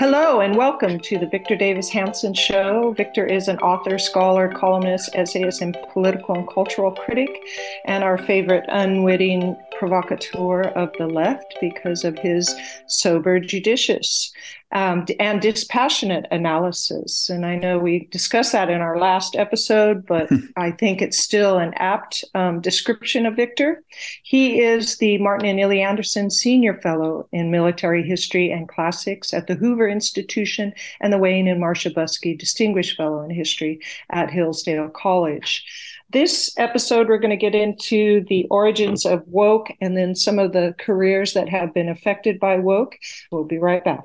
Hello and welcome to the Victor Davis Hanson Show. Victor is an author, scholar, columnist, essayist, and political and cultural critic, and our favorite unwitting provocateur of the left because of his sober, judicious, um, and dispassionate analysis. And I know we discussed that in our last episode, but I think it's still an apt um, description of Victor. He is the Martin and Illie Anderson Senior Fellow in Military History and Classics at the Hoover Institution and the Wayne and Marcia Buske Distinguished Fellow in History at Hillsdale College. This episode, we're going to get into the origins of woke and then some of the careers that have been affected by woke. We'll be right back.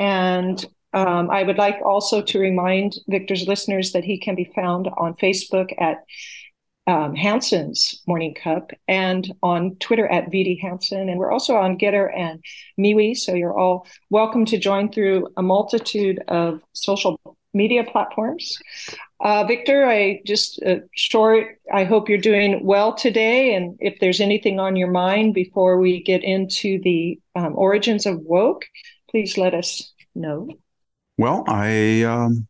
And um, I would like also to remind Victor's listeners that he can be found on Facebook at um, Hanson's Morning Cup and on Twitter at VD Hanson. And we're also on Gettr and MeWe. So you're all welcome to join through a multitude of social media platforms. Uh, Victor, I just uh, short, I hope you're doing well today. And if there's anything on your mind before we get into the um, origins of woke, please let us know. Well, I um,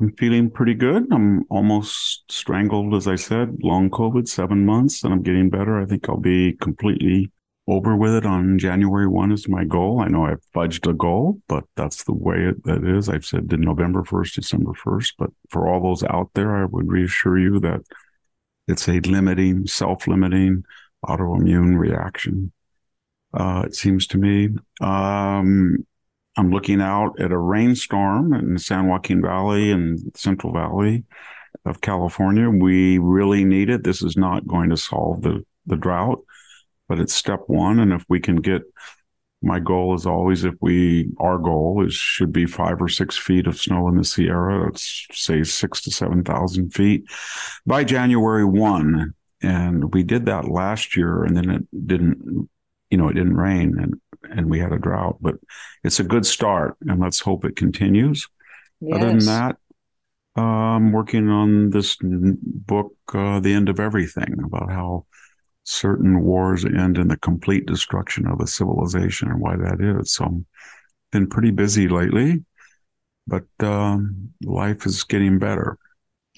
I'm feeling pretty good. I'm almost strangled, as I said, long COVID, seven months, and I'm getting better. I think I'll be completely over with it on January 1 is my goal. I know I've fudged a goal, but that's the way it, that is. I've said November 1st, December 1st. But for all those out there, I would reassure you that it's a limiting, self limiting autoimmune reaction. Uh, it seems to me. Um, I'm looking out at a rainstorm in the San Joaquin Valley and Central Valley of California. We really need it. This is not going to solve the, the drought, but it's step one. And if we can get my goal is always if we our goal is should be five or six feet of snow in the Sierra. Let's say six to seven thousand feet by January one. And we did that last year and then it didn't you know, it didn't rain and, and we had a drought, but it's a good start and let's hope it continues. Yes. Other than that, I'm um, working on this book, uh, The End of Everything, about how certain wars end in the complete destruction of a civilization and why that is. So I've been pretty busy lately, but um, life is getting better.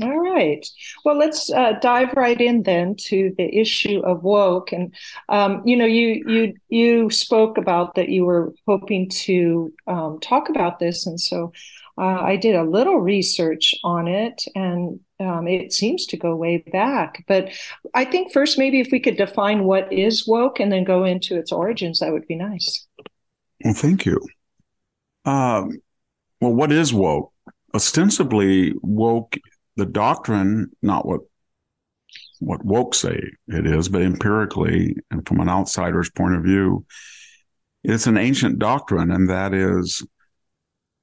All right. Well, let's uh, dive right in then to the issue of woke. And um, you know, you you you spoke about that you were hoping to um, talk about this, and so uh, I did a little research on it, and um, it seems to go way back. But I think first, maybe if we could define what is woke, and then go into its origins, that would be nice. Well, thank you. Um, well, what is woke? Ostensibly, woke the doctrine, not what what woke say it is, but empirically and from an outsider's point of view, it's an ancient doctrine, and that is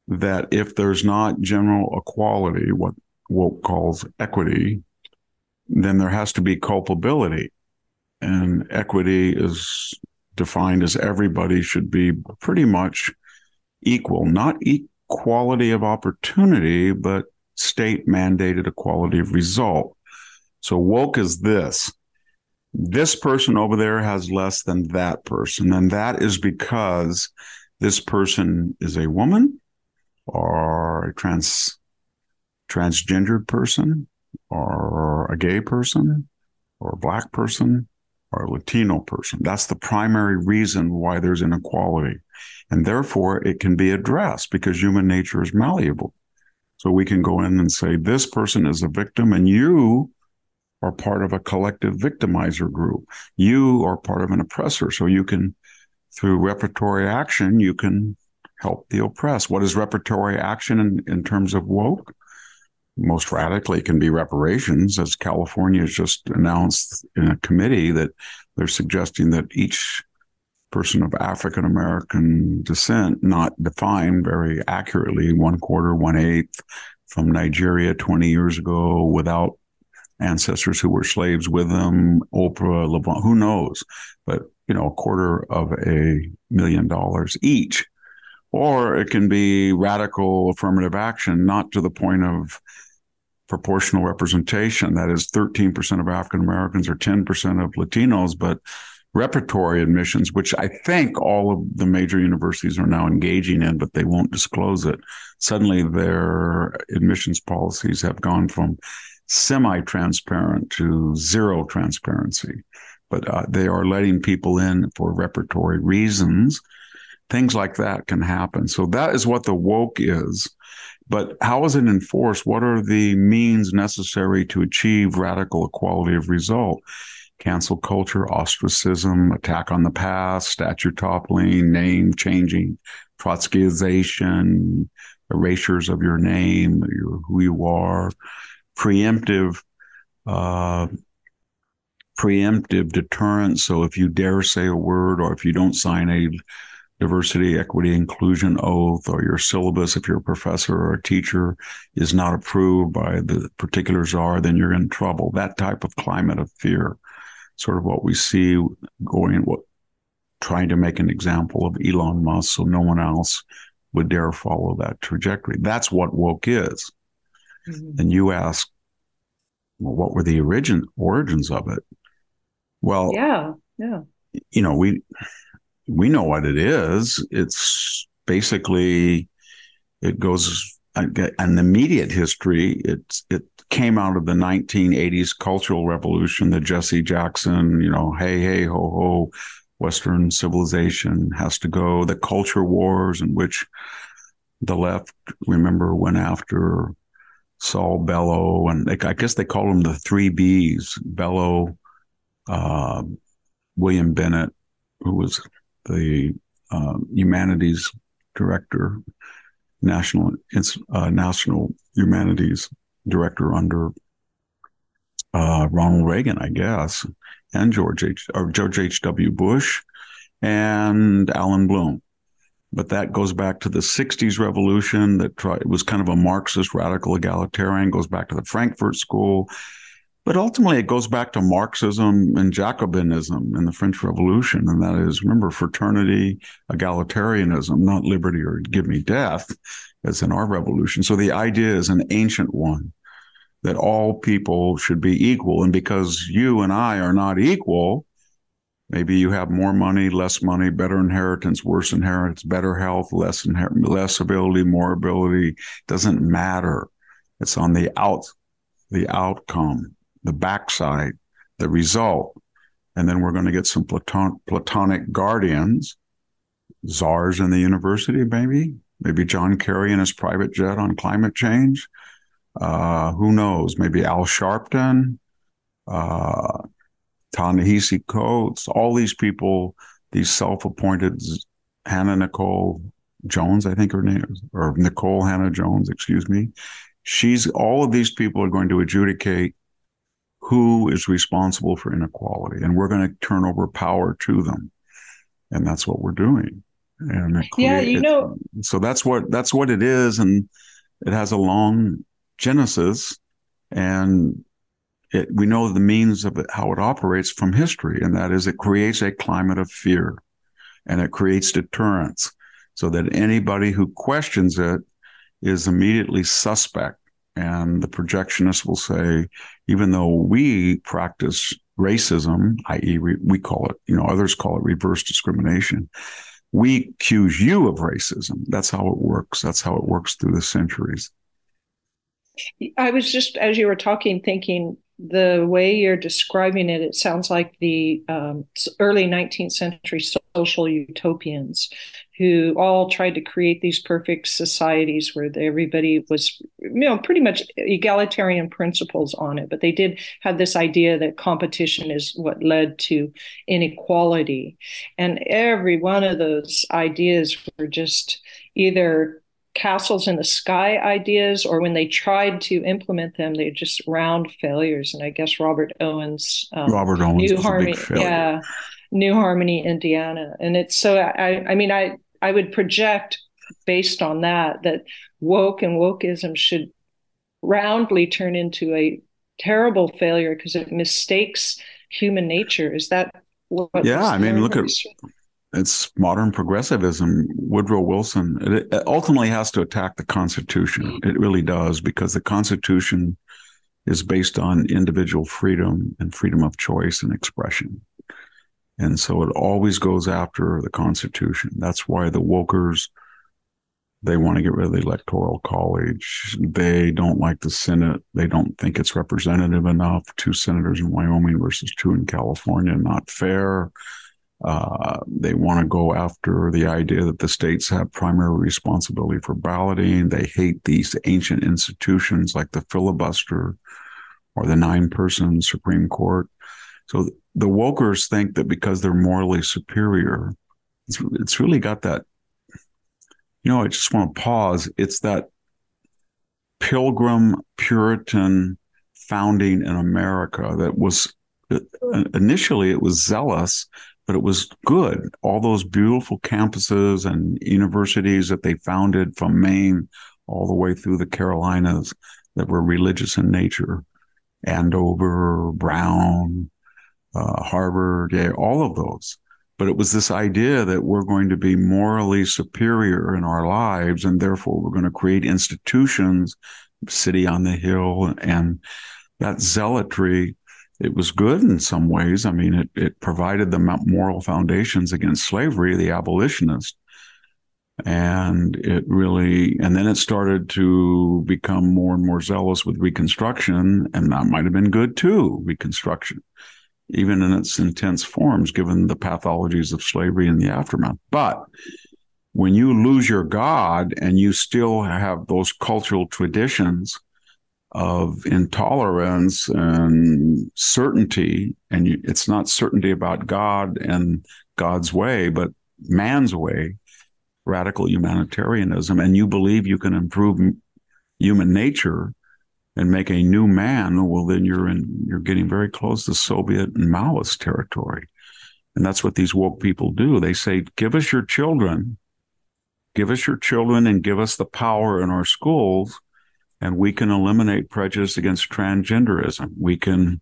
that if there's not general equality, what woke calls equity, then there has to be culpability. And equity is defined as everybody should be pretty much equal, not equality of opportunity, but state mandated equality of result. So woke is this. This person over there has less than that person. And that is because this person is a woman or a trans transgendered person or a gay person or a black person or a Latino person. That's the primary reason why there's inequality. And therefore, it can be addressed because human nature is malleable. So we can go in and say, this person is a victim and you are part of a collective victimizer group. You are part of an oppressor. So you can, through reparatory action, you can help the oppressed. What is reparatory action in, in terms of woke? most radically can be reparations, as California has just announced in a committee that they're suggesting that each person of African American descent, not defined very accurately, one quarter, one eighth from Nigeria 20 years ago without ancestors who were slaves with them, Oprah, LeBron, who knows? But, you know, a quarter of a million dollars each. Or it can be radical affirmative action, not to the point of proportional representation. That is 13% of African Americans or 10% of Latinos, but repertory admissions, which I think all of the major universities are now engaging in, but they won't disclose it. Suddenly their admissions policies have gone from semi transparent to zero transparency. But uh, they are letting people in for repertory reasons. Things like that can happen. So that is what the woke is. But how is it enforced? What are the means necessary to achieve radical equality of result? Cancel culture, ostracism, attack on the past, statue toppling, name changing, Trotskyization, erasures of your name, your, who you are, preemptive, uh, preemptive deterrence. So if you dare say a word or if you don't sign a diversity, equity, inclusion oath or your syllabus, if you're a professor or a teacher, is not approved by the particular czar, then you're in trouble. That type of climate of fear, sort of what we see going, what trying to make an example of Elon Musk so no one else would dare follow that trajectory. That's what woke is. Mm-hmm. And you ask, well, what were the origin origins of it? Well, yeah, yeah. You know, we we know what it is. It's basically it goes an immediate history. It's it came out of the 1980s cultural revolution, the Jesse Jackson, you know, hey hey ho ho, Western civilization has to go. The culture wars in which the left, remember, went after Saul Bellow, and they, I guess they call them the three Bs: Bellow, uh, William Bennett, who was the uh, humanities director, national uh, national humanities director under uh, Ronald Reagan, I guess, and George H. or George H. W. Bush, and Allan Bloom. But that goes back to the '60s revolution. That tried, was kind of a Marxist radical egalitarian. Goes back to the Frankfurt School but ultimately, it goes back to Marxism and Jacobinism in the French Revolution. And that is, remember, fraternity, egalitarianism, not liberty or give me death, as in our revolution. So the idea is an ancient one that all people should be equal. And because you and I are not equal, maybe you have more money, less money, better inheritance, worse inheritance, better health, less inher- less ability, more ability. Doesn't matter. It's on the out, the outcome the backside, the result. And then we're going to get some Platon- platonic guardians, czars in the university, maybe, maybe John Kerry in his private jet on climate change. Uh, who knows? Maybe Al Sharpton, uh, Ta-Nehisi Coates, all these people, these self-appointed Hannah Nikole Jones, I think her name is, or Nikole Hannah Jones, excuse me. She's all of these people are going to adjudicate who is responsible for inequality and we're going to turn over power to them and that's what we're doing and yeah you know so that's what that's what it is and it has a long genesis and it, we know the means of it, how it operates from history, and that is it creates a climate of fear and it creates deterrence so that anybody who questions it is immediately suspect. And the projectionist will say, even though we practice racism, i.e., we, we call it, you know, others call it reverse discrimination, we accuse you of racism. That's how it works. That's how it works through the centuries. I was just, as you were talking, thinking the way you're describing it, it sounds like the um, early 19th century social utopians who all tried to create these perfect societies where everybody was, you know, pretty much egalitarian principles on it. But they did have this idea that competition is what led to inequality. And every one of those ideas were just either castles in the sky ideas or when they tried to implement them they're just round failures. And i guess robert owens um, robert owens new harmony yeah new harmony indiana. And it's so i i mean i i would project based on that that woke and wokeism should roundly turn into a terrible failure because it mistakes human nature. Is that what yeah i mean look at it's modern progressivism. Woodrow Wilson it, it ultimately has to attack the Constitution. It really does because the Constitution is based on individual freedom and freedom of choice and expression. And so it always goes after the Constitution. That's why the Wokers, they want to get rid of the Electoral College. They don't like the Senate. They don't think it's representative enough. Two senators in Wyoming versus two in California, not fair. Uh, they want to go after the idea that the states have primary responsibility for balloting. They hate these ancient institutions like the filibuster or the nine person Supreme Court. So the wokers think that because they're morally superior, it's, it's really got that, you know, I just want to pause. It's that pilgrim Puritan founding in America that was uh, initially it was zealous but it was good. All those beautiful campuses and universities that they founded from Maine all the way through the Carolinas that were religious in nature, Andover, Brown, uh, Harvard, yeah, all of those. But it was this idea that we're going to be morally superior in our lives, and therefore we're going to create institutions, city on the hill, and that zealotry it was good in some ways. I mean, it, it provided the moral foundations against slavery, the abolitionist. And it really, and then it started to become more and more zealous with Reconstruction, and that might have been good too, Reconstruction, even in its intense forms, given the pathologies of slavery and the aftermath. But when you lose your God and you still have those cultural traditions, of intolerance and certainty. And you, it's not certainty about God and God's way, but man's way, radical humanitarianism. And you believe you can improve human nature and make a new man. Well, then you're in, you're getting very close to Soviet and Maoist territory. And that's what these woke people do. They say, give us your children, give us your children and give us the power in our schools and we can eliminate prejudice against transgenderism. We can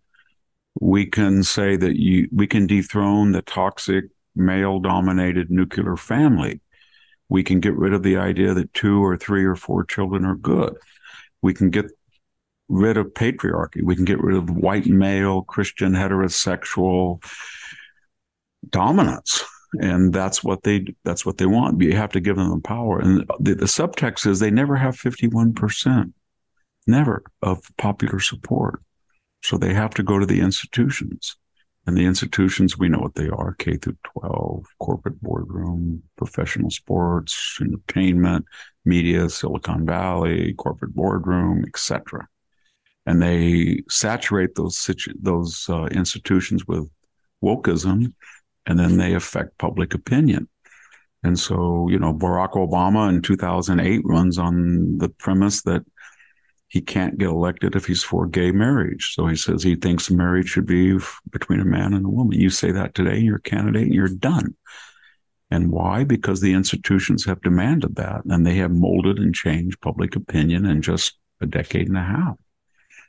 we can say that you we can dethrone the toxic male dominated nuclear family. We can get rid of the idea that two or three or four children are good. We can get rid of patriarchy. We can get rid of white male Christian heterosexual dominance and that's what they that's what they want you have to give them the power and the, the subtext is they never have 51% never of popular support. So they have to go to the institutions. And the institutions, we know what they are K through 12, corporate boardroom, professional sports, entertainment, media, Silicon Valley, corporate boardroom, etc. And they saturate those situ- those uh, institutions with wokeism, and then they affect public opinion. And so, you know, Barack Obama in 2008 runs on the premise that he can't get elected if he's for gay marriage. So he says he thinks marriage should be between a man and a woman. You say that today, you're a candidate and you're done. And why? Because the institutions have demanded that and they have molded and changed public opinion in just a decade and a half.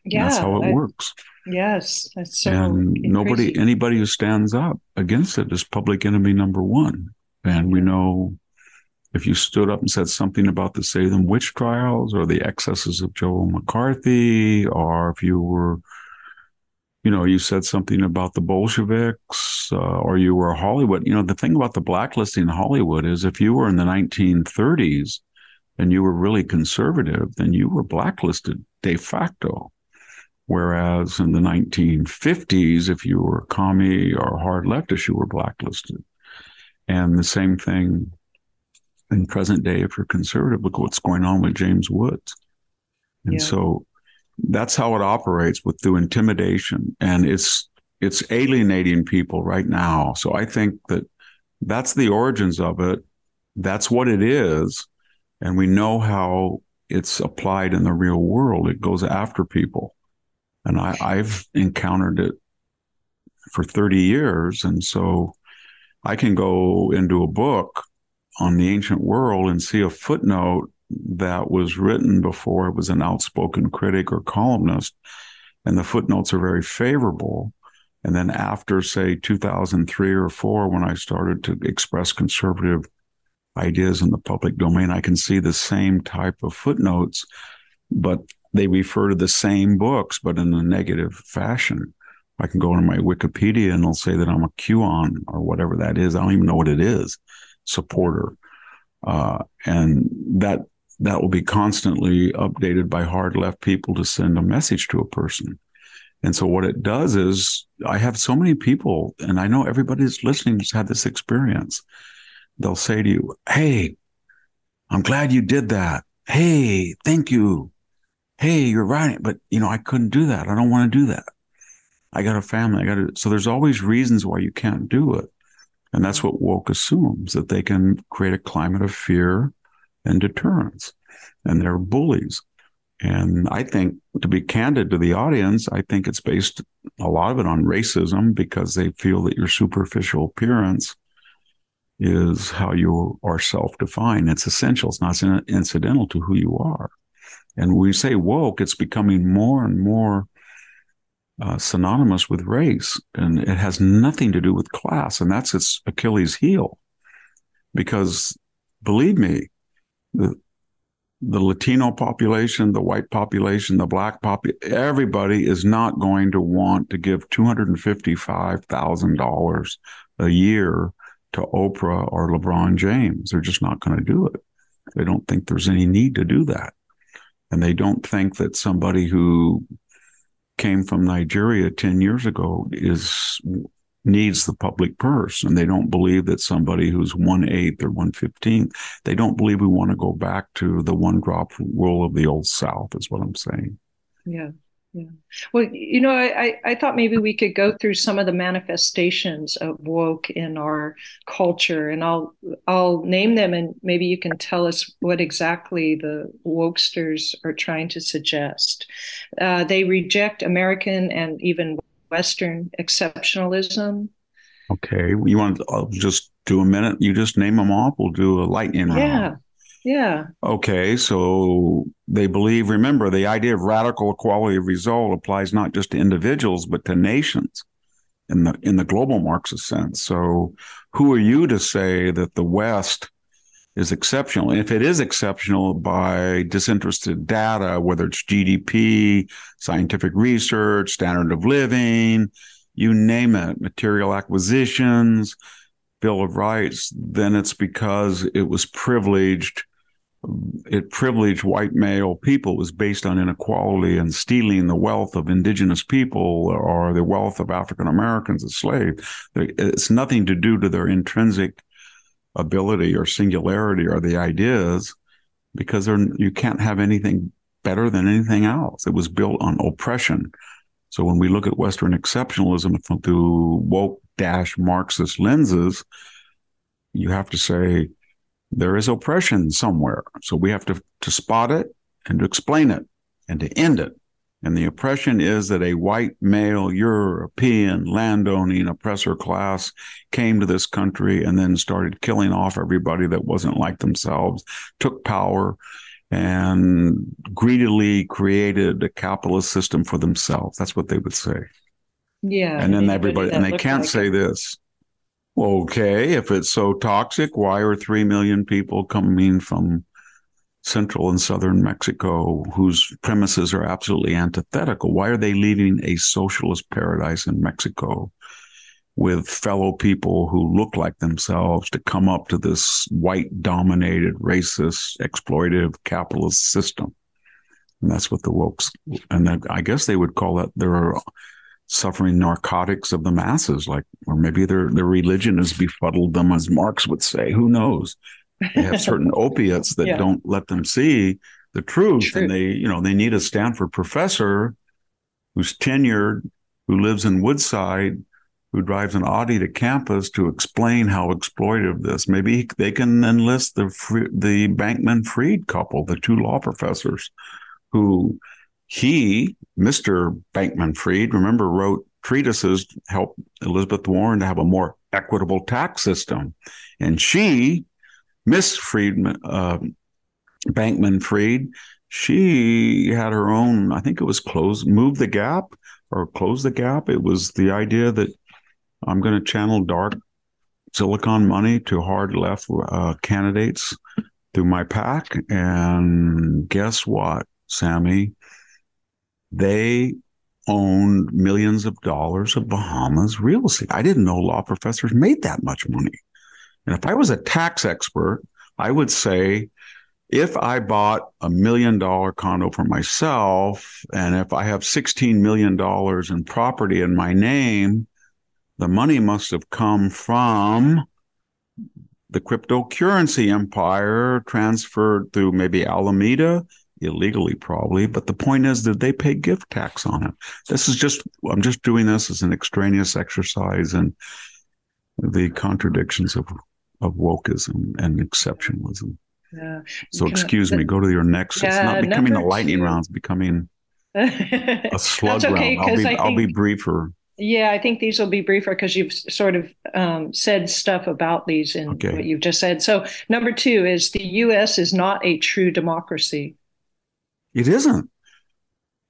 Yeah. And that's how it I, works. Yes, that's so. and nobody, anybody who stands up against it is public enemy number one. And we know if you stood up and said something about the Salem witch trials or the excesses of Joe McCarthy, or if you were, you know, you said something about the Bolsheviks, uh, or you were Hollywood. You know, the thing about the blacklisting in Hollywood is if you were in the 1930s and you were really conservative, then you were blacklisted de facto. Whereas in the 1950s, if you were commie or hard leftist, you were blacklisted. And the same thing in present day, if you're conservative, look what's going on with James Woods. And Yeah. so that's how it operates with through intimidation. And it's it's alienating people right now. So I think that that's the origins of it. That's what it is. And we know how it's applied in the real world. It goes after people. And I, I've encountered it for 30 years. And so I can go into a book on the ancient world and see a footnote that was written before it was an outspoken critic or columnist. And the footnotes are very favorable. And then after, say, 2003 or four, when I started to express conservative ideas in the public domain, I can see the same type of footnotes, but they refer to the same books, but in a negative fashion. I can go into my Wikipedia and they'll say that I'm a QAnon or whatever that is. I don't even know what it is, supporter. Uh, and that that will be constantly updated by hard left people to send a message to a person. And so what it does is I have so many people, and I know everybody that's listening has had this experience. They'll say to you, Hey, I'm glad you did that. Hey, thank you. Hey, you're right. But you know, I couldn't do that. I don't want to do that. I got a family. I got to. So there's always reasons why you can't do it. And that's what woke assumes that they can create a climate of fear and deterrence. And they're bullies. And I think, to be candid to the audience, I think it's based a lot of it on racism because they feel that your superficial appearance is how you are self defined. It's essential, it's not incidental to who you are. And when we say woke, it's becoming more and more uh, synonymous with race, and it has nothing to do with class. And that's its Achilles heel. Because believe me, the, the Latino population, the white population, the black population, everybody is not going to want to give $255,000 a year to Oprah or LeBron James. They're just not going to do it. They don't think there's any need to do that. And they don't think that somebody who came from Nigeria 10 years ago is needs the public purse and they don't believe that somebody who's one eighth or one fifteenth they don't believe we want to go back to the one drop rule of the old south is what i'm saying. Yeah yeah well you know I, I thought maybe we could go through some of the manifestations of woke in our culture and i'll i'll name them and maybe you can tell us what exactly the wokesters are trying to suggest uh, they reject american and even Western exceptionalism. Okay, you want to I'll just do a minute? You just name them off. We'll do a lightning round. Yeah, yeah. Okay, so they believe. Remember, the idea of radical equality of result applies not just to individuals but to nations, in the in the global Marxist sense. So, who are you to say that the West? is exceptional. If it is exceptional by disinterested data, whether it's GDP, scientific research, standard of living, you name it, material acquisitions, Bill of Rights, then it's because it was privileged. It privileged white male people. Was based on inequality and stealing the wealth of indigenous people or the wealth of African Americans as slaves. It's nothing to do to their intrinsic ability or singularity or the ideas because you can't have anything better than anything else. It was built on oppression. So when we look at Western exceptionalism through woke dash Marxist lenses, you have to say there is oppression somewhere. So we have to, to spot it and to explain it and to end it. And the oppression is that a white male European landowning oppressor class came to this country and then started killing off everybody that wasn't like themselves, took power, and greedily created a capitalist system for themselves. That's what they would say. Yeah. And then everybody, and they can't like say it. this. Okay, if it's so toxic, why are 3 million people coming from central and southern Mexico whose premises are absolutely antithetical? Why are they leaving a socialist paradise in Mexico with fellow people who look like themselves to come up to this white dominated, racist, exploitative capitalist system? And that's what the wokes, and I guess they would call that they're suffering narcotics of the masses, like, or maybe their, their religion has befuddled them, as Marx would say. Who knows? They have certain opiates that Yeah. don't let them see the truth. True. And they, you know, they need a Stanford professor who's tenured, who lives in Woodside, who drives an Audi to campus to explain how exploitive this. Maybe they can enlist the the Bankman Fried couple, the two law professors, who he, Mr. Bankman Fried, remember, wrote treatises to help Elizabeth Warren to have a more equitable tax system, and she, Miss Friedman, uh, Bankman Fried, she had her own. I think it was close, move the gap or close the gap. It was the idea that I'm going to channel dark silicon money to hard left uh, candidates through my PAC. And guess what, Sami? They owned millions of dollars of Bahamas real estate. I didn't know law professors made that much money. And if I was a tax expert, I would say if I bought a million dollar condo for myself, and if I have $16 million in property in my name, the money must have come from the cryptocurrency empire transferred through maybe Alameda, illegally probably. But the point is, did they pay gift tax on it? This is just, I'm just doing this as an extraneous exercise and the contradictions of, of wokeism and exceptionalism. Yeah. So Can I- excuse me, go to your next. it's not becoming a lightning two. round, it's becoming a slug okay, round. I'll be, I I'll be briefer. Yeah, I think these will be briefer because you've sort of um, said stuff about these in Okay. what you've just said. So, number two is the U.S. is not a true democracy. It isn't.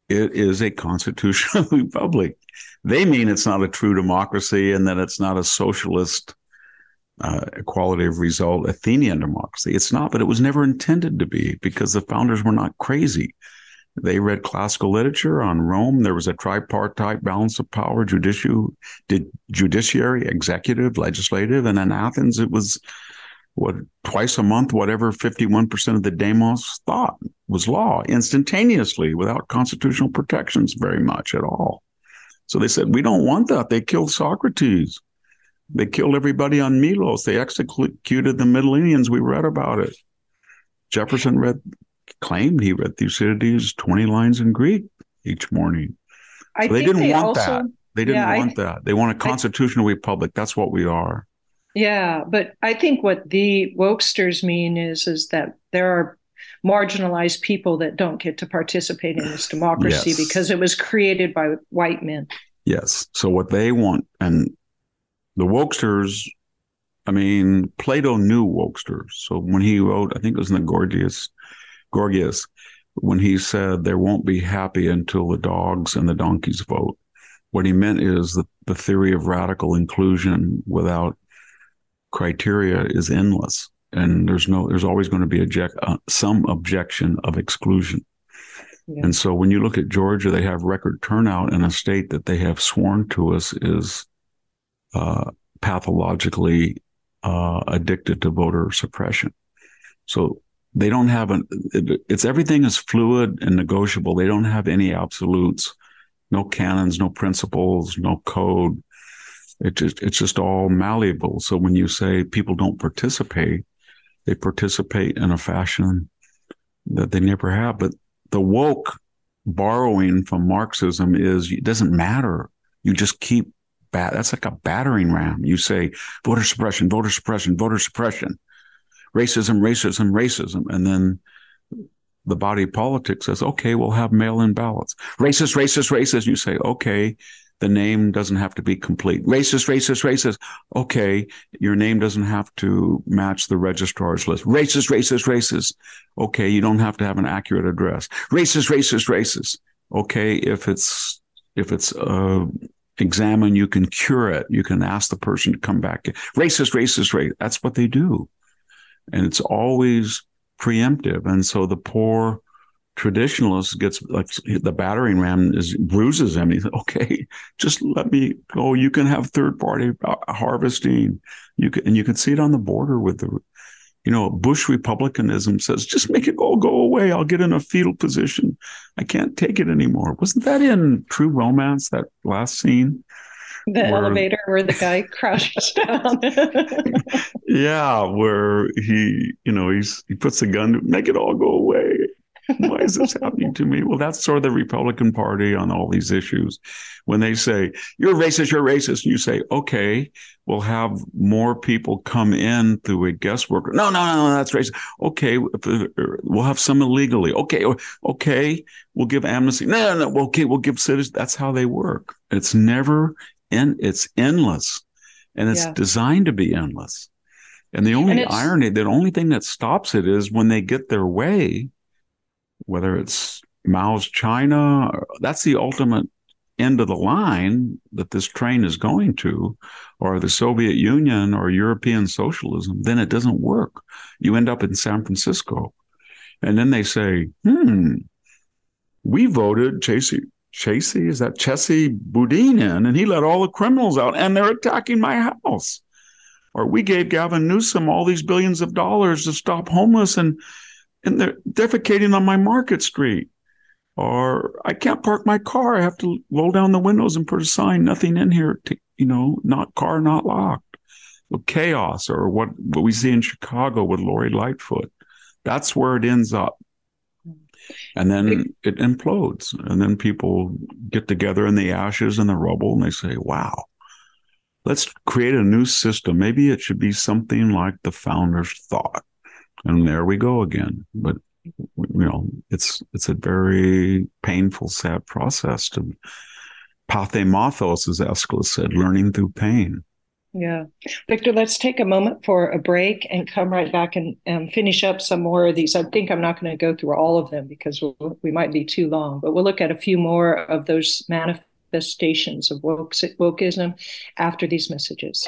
It is a constitutional republic. They mean it's not a true democracy and that it's not a socialist uh, equality of result Athenian democracy. It's not, but it was never intended to be because the founders were not crazy. They read classical literature on Rome. There was a tripartite balance of power, judicial, judiciary, executive, legislative, and in Athens it was what twice a month, whatever 51% of the demos thought was law instantaneously without constitutional protections very much at all. So they said, we don't want that. They killed Socrates. They killed everybody on Milos. They executed the Mytileneans. We read about it. Jefferson read, claimed he read Thucydides 20 lines in Greek each morning. So they didn't want also, that. They didn't Yeah, I- want that. They want a constitutional republic. That's what we are. Yeah, but I think what the wokesters mean is is that there are marginalized people that don't get to participate in this democracy Yes. because it was created by white men. Yes. So what they want, and the wokesters, I mean, Plato knew wokesters. So when he wrote, I think it was in the Gorgias, Gorgias, when he said there won't be happy until the dogs and the donkeys vote. What he meant is that the theory of radical inclusion without criteria is endless, and there's no, there's always going to be object, uh, some objection of exclusion. Yeah. And so when you look at Georgia, they have record turnout in a state that they have sworn to us is uh, pathologically uh, addicted to voter suppression. So they don't have an, it, it's everything is fluid and negotiable. They don't have any absolutes, no canons, no principles, no code. It just, it's just all malleable. So when you say people don't participate, they participate in a fashion that they never have. But the woke borrowing from Marxism is it doesn't matter. You just keep bat. That's like a battering ram. You say voter suppression, voter suppression, voter suppression, racism, racism, racism, and then the body politic says, okay, we'll have mail-in ballots. Racist, racist, racist. You say, okay, the name doesn't have to be complete. Racist, racist, racist. Okay, your name doesn't have to match the registrar's list. Racist, racist, racist. Okay, you don't have to have an accurate address. Racist, racist, racist. Okay, if it's if it's uh, examined, you can cure it. You can ask the person to come back. Racist, racist, racist. That's what they do, and it's always preemptive. And so the poor traditionalist gets like the battering ram is bruises him. He's okay, just let me go. You can have third party uh, harvesting. You can, and you can see it on the border with the, you know, Bush republicanism says just make it all go away. I'll get in a fetal position. I can't take it anymore. Wasn't that in True Romance? That last scene. The where, elevator where the guy crashes down. yeah, where he, you know, he's he puts the gun to make it all go away why is this happening to me? Well, that's sort of the Republican Party on all these issues. When they say, you're racist, you're racist, and you say, okay, we'll have more people come in through a guest worker. No, no, no, that's racist. Okay, uh, we'll have some illegally. Okay, okay, we'll give amnesty. No, no, no, okay, we'll give citizens. That's how they work. It's never, in, it's endless. And it's yeah. designed to be endless. And the only and irony, the only thing that stops it is when they get their way, whether it's Mao's China, that's the ultimate end of the line that this train is going to, or the Soviet Union or European socialism, then it doesn't work. You end up in San Francisco. And then they say, hmm, we voted Chasey, Chasey, is that Chesa Boudin in, and he let all the criminals out, and they're attacking my house. Or we gave Gavin Newsom all these billions of dollars to stop homeless, and and they're defecating on my market street. Or I can't park my car. I have to roll down the windows and put a sign, nothing in here, to, you know, not car, not locked. Chaos or what, what we see in Chicago with Lori Lightfoot. That's where it ends up. And then it implodes. And then people get together in the ashes and the rubble and they say, wow, let's create a new system. Maybe it should be something like the founders thought and there we go again. But you know, it's it's a very painful, sad process to pathei mathos, as Aeschylus said, learning through pain. Yeah. Victor, let's take a moment for a break and come right back and, and finish up some more of these. I think I'm not going to go through all of them because we'll, we might be too long, but we'll look at a few more of those manifestations of woke, wokeism after these messages.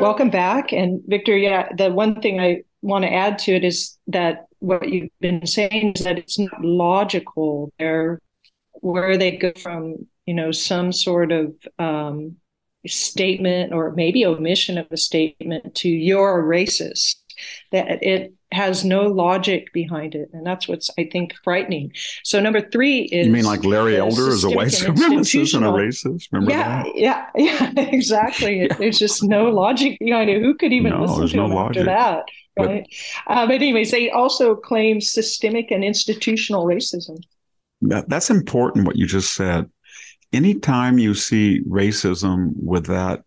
Welcome back. And Victor, yeah, the one thing I want to add to it is that what you've been saying is that it's not logical there where they go from, you know, some sort of um, statement or maybe omission of a statement to you're a racist that it has no logic behind it and that's what's i think frightening. So number three is you mean like larry elder is a white supremacist and a racist? Remember yeah that? yeah yeah exactly. There's just no logic behind it. Who could even no, listen to no him logic. after that right? But, uh, but anyways they also claim systemic and institutional racism. That, that's important what you just said. Anytime you see racism with that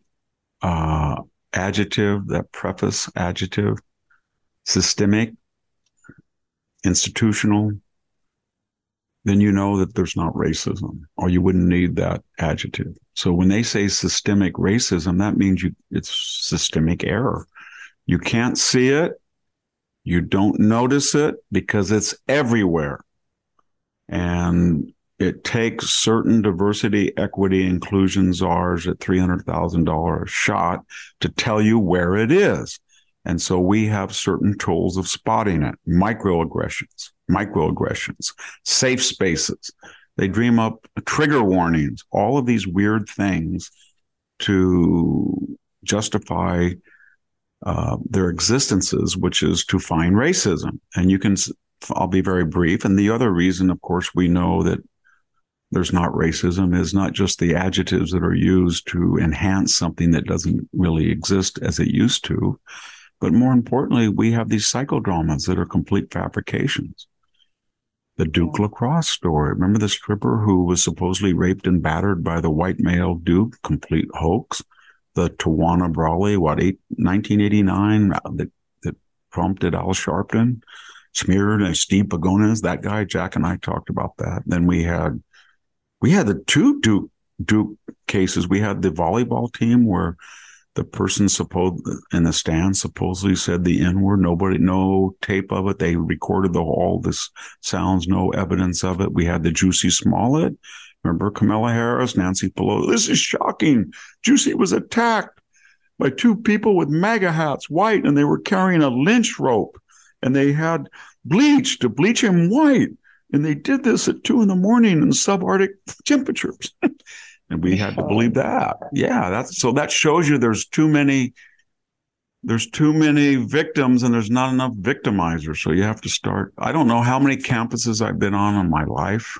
uh, adjective that preface adjective systemic, institutional, then you know that there's not racism or you wouldn't need that adjective. So when they say systemic racism, that means you, it's systemic error. You can't see it. You don't notice it because it's everywhere. And it takes certain diversity, equity, inclusion czars at $300,000 a shot to tell you where it is. And so we have certain tools of spotting it, microaggressions, microaggressions, safe spaces. They dream up trigger warnings, all of these weird things to justify uh, their existences, which is to find racism. And you can, I'll be very brief. And the other reason, of course, we know that there's not racism is not just the adjectives that are used to enhance something that doesn't really exist as it used to, but more importantly, we have these psychodramas that are complete fabrications. The Duke lacrosse story. Remember the stripper who was supposedly raped and battered by the white male Duke? Complete hoax. The Tawana Brawley, what, eight, 1989, uh, that, that prompted Al Sharpton, smeared and Steve Pagones, that guy. Jack and I talked about that. Then we had we had the two Duke Duke cases. We had the volleyball team where the person supposed in the stand supposedly said the N word. Nobody, no tape of it. They recorded the all this sounds, no evidence of it. We had the Jussie Smollett. Remember Kamala Harris, Nancy Pelosi. This is shocking. Juicy was attacked by two people with MAGA hats, white, and they were carrying a lynch rope, and they had bleach to bleach him white. And they did this at two in the morning in subarctic temperatures. and we had to believe that. Yeah, that's so that shows you there's too many there's too many victims and there's not enough victimizers. So you have to start. I don't know how many campuses I've been on in my life,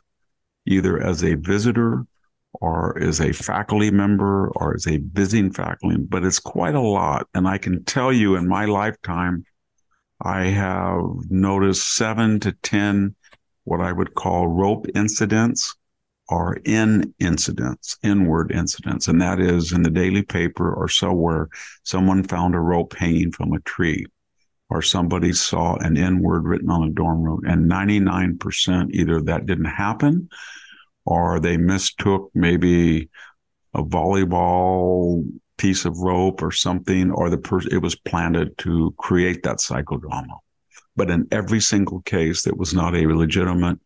either as a visitor or as a faculty member or as a visiting faculty, but it's quite a lot. And I can tell you in my lifetime, I have noticed seven to 10 what I would call rope incidents or in incidents, inward incidents. And that is in the daily paper or somewhere someone found a rope hanging from a tree or somebody saw an N word written on a dorm room. And 99% either that didn't happen or they mistook maybe a volleyball piece of rope or something, or the person, it was planted to create that psychodrama. But in every single case, that was not a legitimate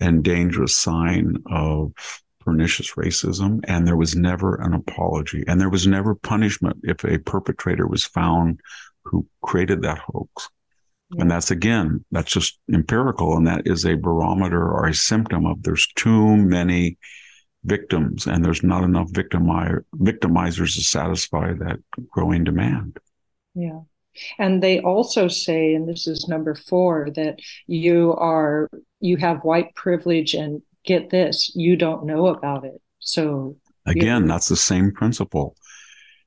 and dangerous sign of pernicious racism. And there was never an apology and there was never punishment if a perpetrator was found who created that hoax. Yeah. And that's again, that's just empirical. And that is a barometer or a symptom of there's too many victims and there's not enough victimi- victimizers to satisfy that growing demand. Yeah. And they also say, and this is number four, that you are you have white privilege and get this, you don't know about it. So again, that's the same principle.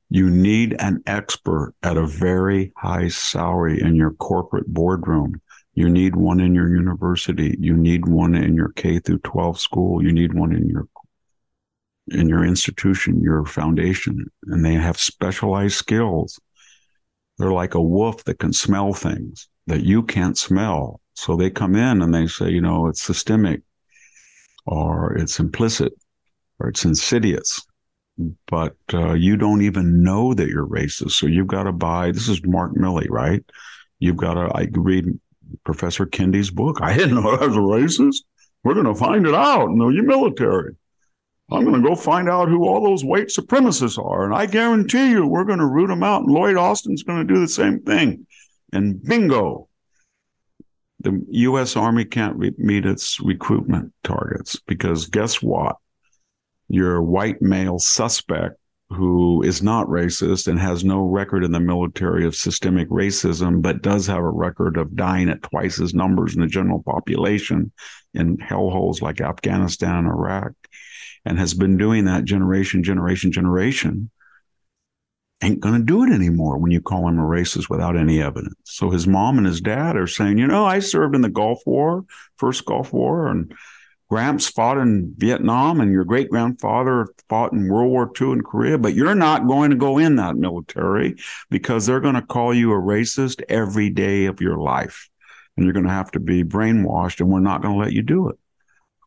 You need an expert at a very high salary in your corporate boardroom. You need one in your university. You need one in your K through 12 school. You need one in your in your institution, your foundation, and they have specialized skills. They're like a wolf that can smell things that you can't smell. So they come in and they say, you know, it's systemic or it's implicit or it's insidious. But uh, you don't even know that you're racist. So you've got to buy, this is Mark Milley, right? You've got to, I read Professor Kendi's book. I didn't know I was a racist. We're going to find it out in the military. I'm going to go find out who all those white supremacists are. And I guarantee you, we're going to root them out. And Lloyd Austin's going to do the same thing. And bingo, the U.S. Army can't re- meet its recruitment targets because guess what? Your white male suspect who is not racist and has no record in the military of systemic racism, but does have a record of dying at twice as numbers in the general population in hellholes like Afghanistan and Iraq and has been doing that generation, generation, generation, ain't going to do it anymore when you call him a racist without any evidence. So his mom and his dad are saying, you know, I served in the Gulf War, first Gulf War, and Gramps fought in Vietnam, and your great grandfather fought in World War II in Korea, but you're not going to go in that military because they're going to call you a racist every day of your life. And you're going to have to be brainwashed, and we're not going to let you do it.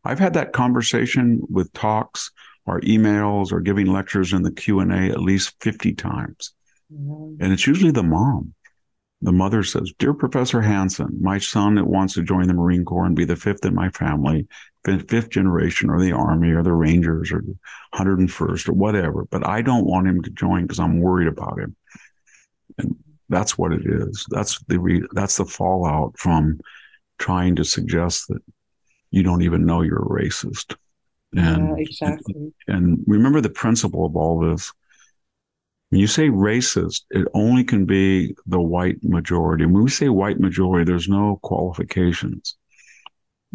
I've had that conversation with talks or emails or giving lectures in the Q&A at least 50 times. Mm-hmm. And it's usually the mom. the mother says, Dear Professor Hanson, my son wants to join the Marine Corps and be the fifth in my family, fifth generation or the Army or the Rangers or 101st or whatever, but I don't want him to join because I'm worried about him. And that's what it is. That's the re- that's the fallout from trying to suggest that you don't even know you're a racist. And, yeah, exactly. And, and remember the principle of all this when you say racist, it only can be the white majority. When we say white majority, there's no qualifications.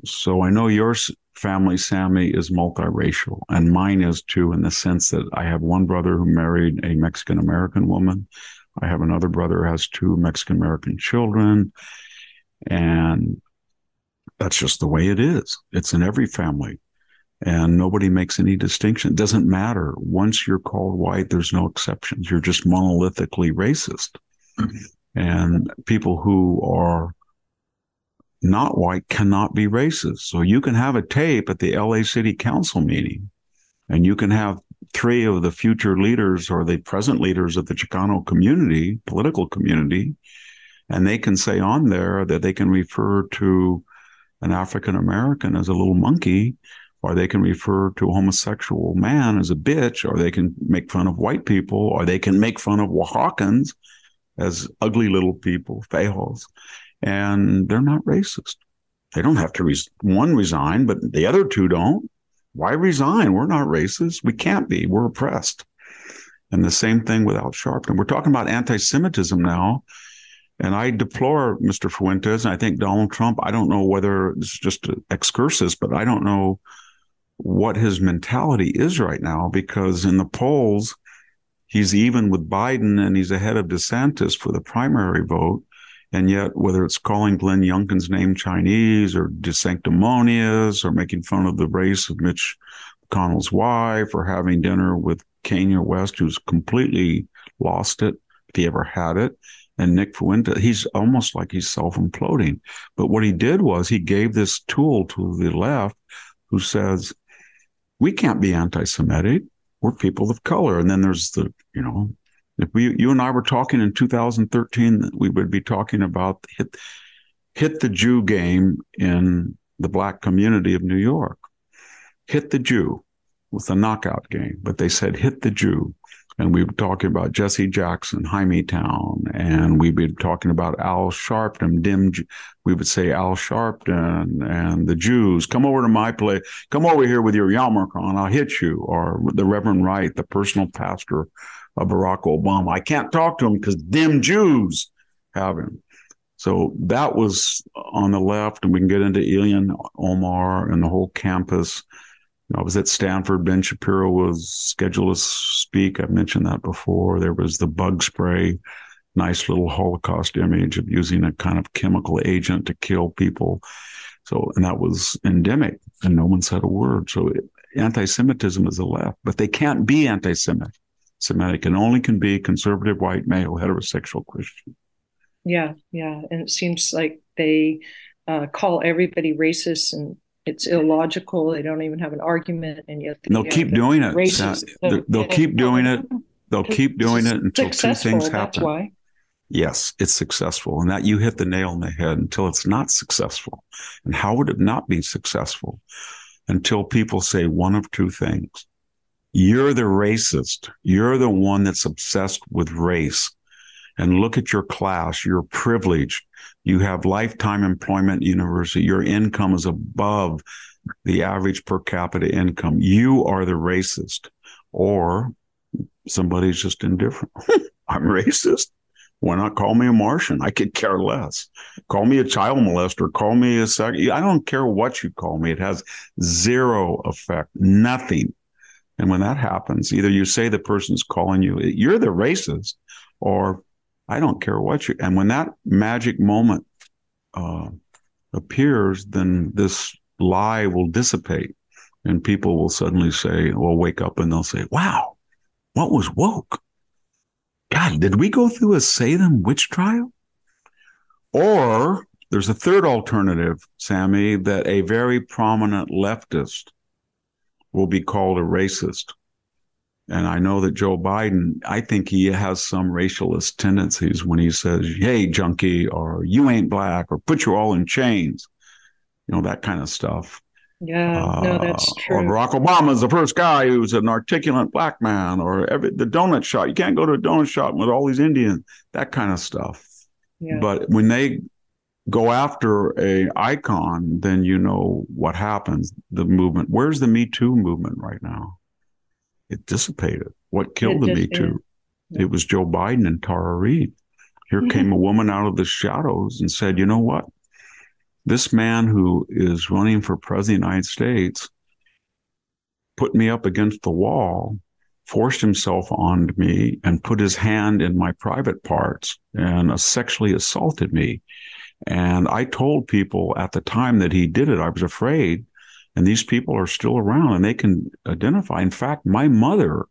So I know your family, Sami, is multiracial, and mine is too, in the sense that I have one brother who married a Mexican American woman. I have another brother who has two Mexican American children. And that's just the way it is. It's in every family and nobody makes any distinction. It doesn't matter. Once you're called white, there's no exceptions. You're just monolithically racist. And people who are not white cannot be racist. So you can have a tape at the LA City Council meeting and you can have three of the future leaders or the present leaders of the Chicano community, political community, and they can say on there that they can refer to an African American as a little monkey or they can refer to a homosexual man as a bitch, or they can make fun of white people, or they can make fun of Oaxacans as ugly little people, fejos, and they're not racist. They don't have to res- one resign, but the other two don't. Why resign? We're not racist. We can't be. We're oppressed. And the same thing with Al Sharpton. We're talking about anti-Semitism now. And I deplore Mr. Fuentes. And I think Donald Trump, I don't know whether it's just excursus, but I don't know what his mentality is right now because in the polls, he's even with Biden and he's ahead of DeSantis for the primary vote. And yet, whether it's calling Glenn Youngkin's name Chinese or desanctimonious or making fun of the race of Mitch McConnell's wife or having dinner with Kanye West, who's completely lost it, if he ever had it, and Nick Fuentes, he's almost like he's self imploding. But what he did was he gave this tool to the left who says, we can't be anti-Semitic. We're people of color. And then there's the, you know, if we, you and I were talking in 2013, we would be talking about hit, hit the Jew game in the black community of New York. Hit the Jew with a knockout game, but they said hit the Jew and we were talking about Jesse Jackson, Town, and we'd be talking about Al Sharpton, dim. We would say Al Sharpton and the Jews. Come over to my place. Come over here with your yarmulke on. I'll hit you. Or the Reverend Wright, the personal pastor of Barack Obama. I can't talk to him because dim Jews have him. So that was on the left, and we can get into Ilhan Omar and the whole campus I was at Stanford. Ben Shapiro was scheduled to speak. I've mentioned that before. There was the bug spray, nice little Holocaust image of using a kind of chemical agent to kill people. So, and that was endemic, and no one said a word. So, anti-Semitism is the left, but they can't be anti-Semitic. Semitic and only can be conservative, white, male, heterosexual Christian. Yeah, yeah, and it seems like they uh, call everybody racist and it's illogical. They don't even have an argument, and yet they'll keep doing it. they'll, they'll keep doing it. They'll keep doing it until two things happen. why. Yes, it's successful, and that you hit the nail on the head. Until it's not successful, and how would it not be successful? Until people say one of two things: you're the racist. You're the one that's obsessed with race. And look at your class. You're privileged you have lifetime employment university. Your income is above the average per capita income. You are the racist, or somebody's just indifferent. I'm racist. Why not call me a Martian? I could care less. Call me a child molester. Call me a sec. I don't care what you call me. It has zero effect, nothing. And when that happens, either you say the person's calling you, you're the racist, or I don't care what you. And when that magic moment uh, appears, then this lie will dissipate, and people will suddenly say, "Will wake up and they'll say, "Wow, what was woke? God, did we go through a Salem witch trial?" Or there's a third alternative, Sami, that a very prominent leftist will be called a racist And I know that Joe Biden, I think he has some racialist tendencies when he says, Hey, junkie, or you ain't black, or put you all in chains, you know, that kind of stuff. Yeah, uh, no, that's true. Or Barack Obama is the first guy who's an articulate black man, or every, the donut shop. You can't go to a donut shop with all these Indians, that kind of stuff. Yeah. But when they go after a icon, then you know what happens. The movement. Where's the Me Too movement right now? It dissipated. What killed the Me Too? Yeah. It was Joe Biden and Tara Reade. Here mm-hmm. came a woman out of the shadows and said, you know what? This man who is running for president of the United States put me up against the wall, forced himself on me, and put his hand in my private parts and sexually assaulted me. And I told people at the time that he did it, I was afraid and these people are still around and they can identify. In fact, my mother,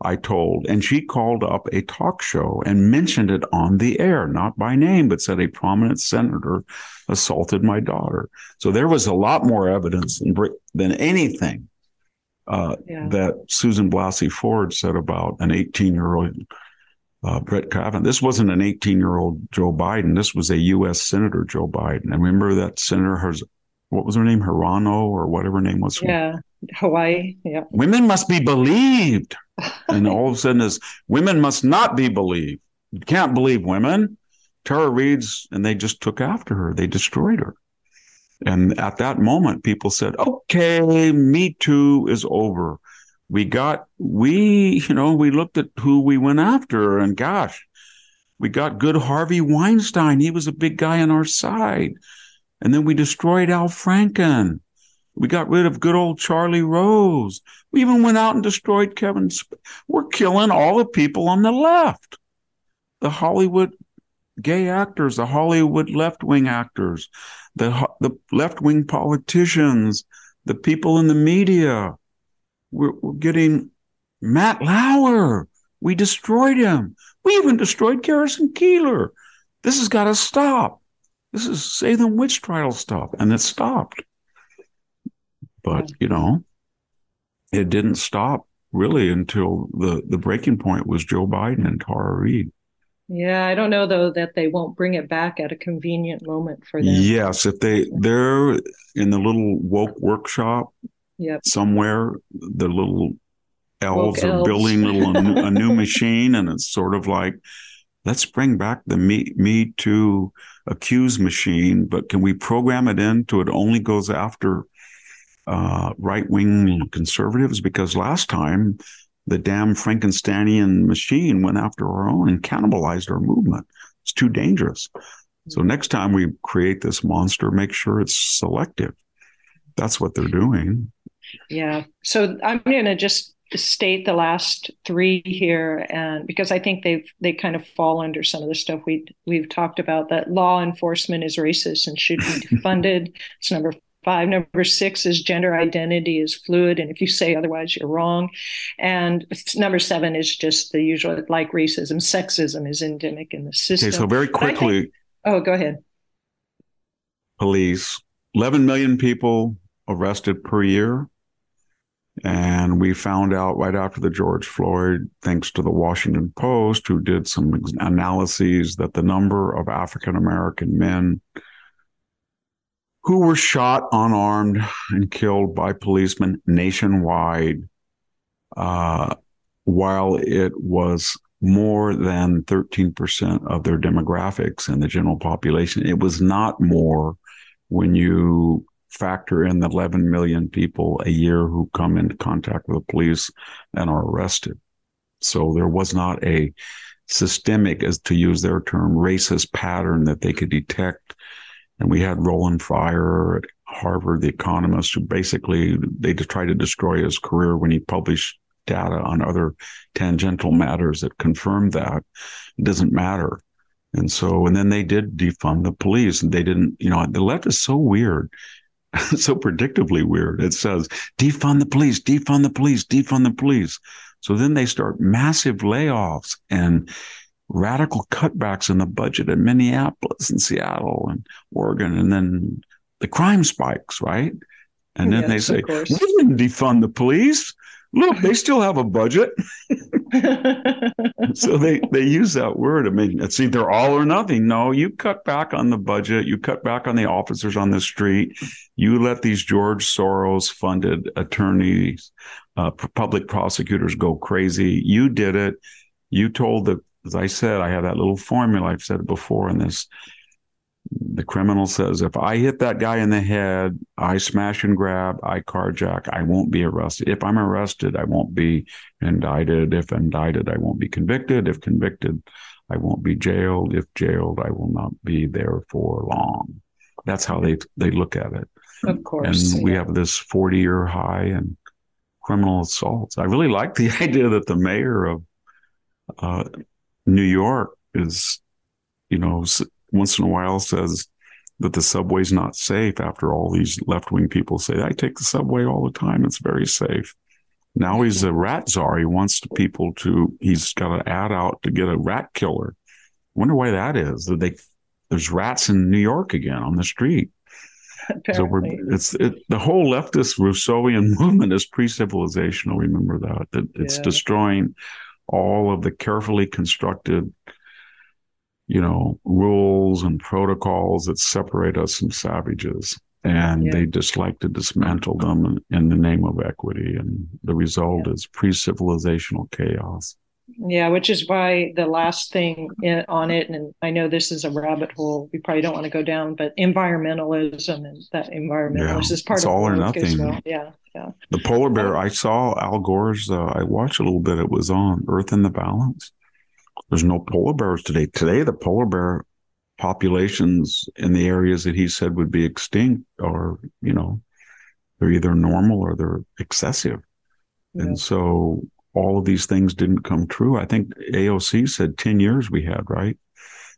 I told, and she called up a talk show and mentioned it on the air, not by name, but said a prominent senator assaulted my daughter. So there was a lot more evidence than, than anything uh, yeah. that Susan Blasey Ford said about an 18 year old uh, Brett Kavanaugh. This wasn't an 18 year old Joe Biden. This was a U.S. Senator Joe Biden. And remember that Senator has what was her name, Hirono or whatever her name was. Yeah, Hawaii. Yeah. Women must be believed, and all of a sudden, is women must not be believed. You can't believe women. Tara reads, and they just took after her. They destroyed her. And at that moment, people said, "Okay, Me Too is over." We got we, you know, we looked at who we went after, and gosh, we got good Harvey Weinstein. He was a big guy on our side. And then we destroyed Al Franken. We got rid of good old Charlie Rose. We even went out and destroyed Kevin. Sp- We're killing all the people on the left, the Hollywood gay actors, the Hollywood left wing actors, the the left wing politicians, the people in the media. We're, we're getting Matt Lauer. We destroyed him. We even destroyed Garrison Keillor. This has got to stop. This is Salem witch trial stuff. And it stopped. But, hmm. you know, it didn't stop really until the, the breaking point was Joe Biden and Tara Reade. Yeah, I don't know though that they won't bring it back at a convenient moment for them. Yes, if they they're in the little woke workshop yep. somewhere, the little elves woke are elves. building little a, new, a new machine, and it's sort of like let's bring back the me me to accuse machine, but can we program it into it only goes after uh, right wing conservatives? Because last time the damn Frankensteinian machine went after our own and cannibalized our movement. It's too dangerous. So next time we create this monster, make sure it's selective. That's what they're doing. Yeah. So I'm going to just state the last three here and because i think they've they kind of fall under some of the stuff we we've talked about that law enforcement is racist and should be defunded. It's number five. Number six is gender identity is fluid and if you say otherwise you're wrong. And number seven is just the usual like racism sexism is endemic in the system. okay so very quickly think, oh go ahead. Police. 11 million people arrested per year and we found out right after the George Floyd, thanks to the Washington Post, who did some analyses, that the number of African American men who were shot unarmed and killed by policemen nationwide, uh, while it was more than 13% of their demographics in the general population, it was not more when you factor in the 11 million people a year who come into contact with the police and are arrested. So there was not a systemic, as to use their term, racist pattern that they could detect. And we had Roland Fryer at Harvard, the economist, who basically they tried to destroy his career when he published data on other tangential matters that confirmed that. It doesn't matter. And so, and then they did defund the police and they didn't, you know, the left is so weird. so predictably weird. It says defund the police, defund the police, defund the police. So then they start massive layoffs and radical cutbacks in the budget in Minneapolis and Seattle and Oregon. And then the crime spikes, right? And then yes, they say, we didn't defund the police. Look, they still have a budget. so they they use that word. I mean, it's either all or nothing. No, you cut back on the budget. You cut back on the officers on the street. You let these George Soros funded attorneys, uh, public prosecutors go crazy. You did it. You told the, as I said, I have that little formula. I've said it before in this the criminal says, if I hit that guy in the head, I smash and grab, I carjack, I won't be arrested. If I'm arrested, I won't be indicted. If indicted, I won't be convicted. If convicted, I won't be jailed. If jailed, I will not be there for long. That's how they they look at it. Of course. And we have this 40 year high in criminal assaults. I really like the idea that the mayor of uh, New York is, you know, once in a while says that the subway's not safe after all these left wing people say, I take the subway all the time. It's very safe. Now he's a rat czar. He wants people to, he's got an ad out to get a rat killer. wonder why that is. That they, there's rats in New York again on the street. Apparently. So we're, it's it, the whole leftist Rousseauian movement is pre-civilizational. Remember that that it's yeah. destroying all of the carefully constructed you know, rules and protocols that separate us from savages. And yeah. they just like to dismantle them in, in, the name of equity. And the result yeah. is pre civilizational chaos. Yeah, which is why the last thing in, on it, and I know this is a rabbit hole we probably don't want to go down, but environmentalism and that environmentalism yeah, is part it's of all or nothing. Well. Yeah, yeah. The polar bear. I saw Al Gore's. Uh, I watched a little bit. It was on Earth in the Balance, there's no polar bears today. Today, the polar bear populations in the areas that he said would be extinct are, you know, they're either normal or they're excessive. Yeah. And so all of these things didn't come true. I think AOC said 10 years we had, right?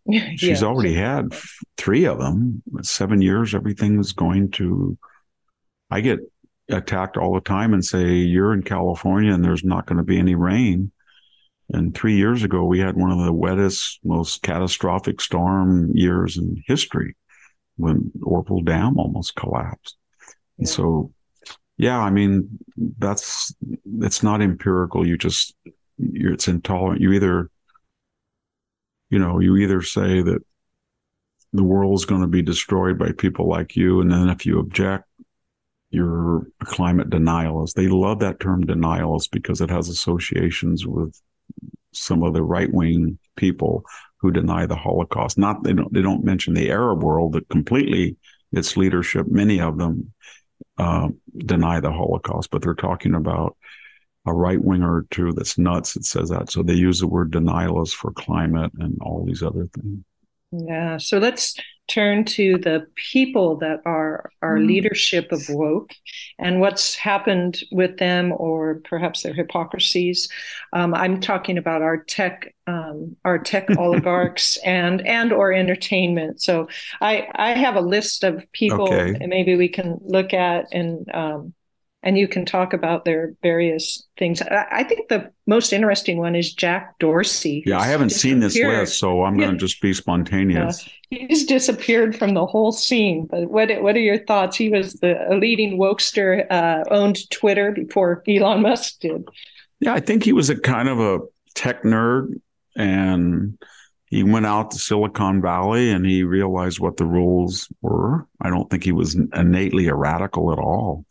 She's yeah. already had three of them. Seven years, everything is going to. I get attacked all the time and say, You're in California and there's not going to be any rain. And three years ago, we had one of the wettest, most catastrophic storm years in history when Oroville Dam almost collapsed. And so, yeah, I mean, that's, it's not empirical. You just, it's intolerant. You either, you know, you either say that the world is going to be destroyed by people like you. And then if you object, you're a climate denialist. They love that term denialist because it has associations with some of the right wing people who deny the Holocaust. Not they don't they don't mention the Arab world that completely its leadership. Many of them uh, deny the Holocaust, but they're talking about a right winger or two that's nuts that says that. So they use the word denialist for climate and all these other things. Yeah. So let's turn to the people that are our mm. leadership of woke and what's happened with them or perhaps their hypocrisies. Um, I'm talking about our tech, um, our tech oligarchs and and or entertainment. So I I have a list of people, okay. and maybe we can look at and um, and you can talk about their various things. I, think the most interesting one is Jack Dorsey. Yeah, I haven't seen this list, so I'm going to just be spontaneous. he's disappeared from the whole scene. But what what are your thoughts? He was the leading wokester, uh, owned Twitter before Elon Musk did. Yeah, I think he was a kind of a tech nerd, and he went out to Silicon Valley and he realized what the rules were. I don't think he was innately a radical at all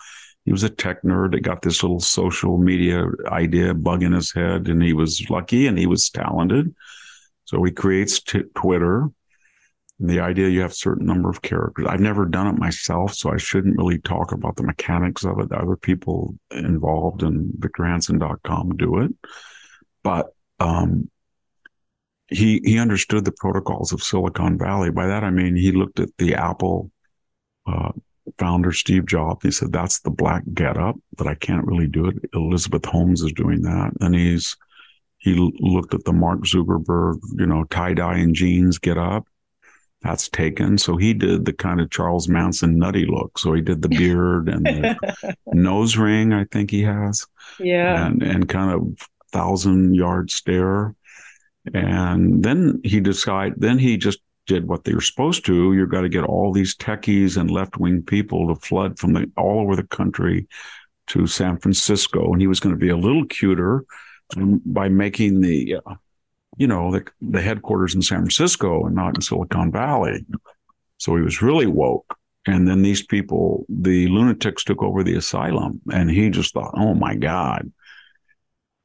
he was a tech nerd that got this little social media idea bug in his head, and he was lucky and he was talented. So he creates t- Twitter. And the idea you have a certain number of characters. I've never done it myself, so I shouldn't really talk about the mechanics of it. Other people involved in victorhanson.com do it. But um, he he understood the protocols of Silicon Valley. By that I mean he looked at the Apple uh, founder Steve Jobs. He said, that's the black getup, but I can't really do it. Elizabeth Holmes is doing that. And he's, he looked at the Mark Zuckerberg, you know, tie dye and jeans get up. That's taken. So he did the kind of Charles Manson nutty look. So he did the beard and the nose ring, I think he has. Yeah. And, and kind of thousand yard stare. And then he decided, then he just did what they were supposed to, you've got to get all these techies and left wing people to flood from the, all over the country to San Francisco, and he was going to be a little cuter by making the, uh, you know, the, the headquarters in San Francisco and not in Silicon Valley. So he was really woke. And then these people, the lunatics took over the asylum, and he just thought, oh my God,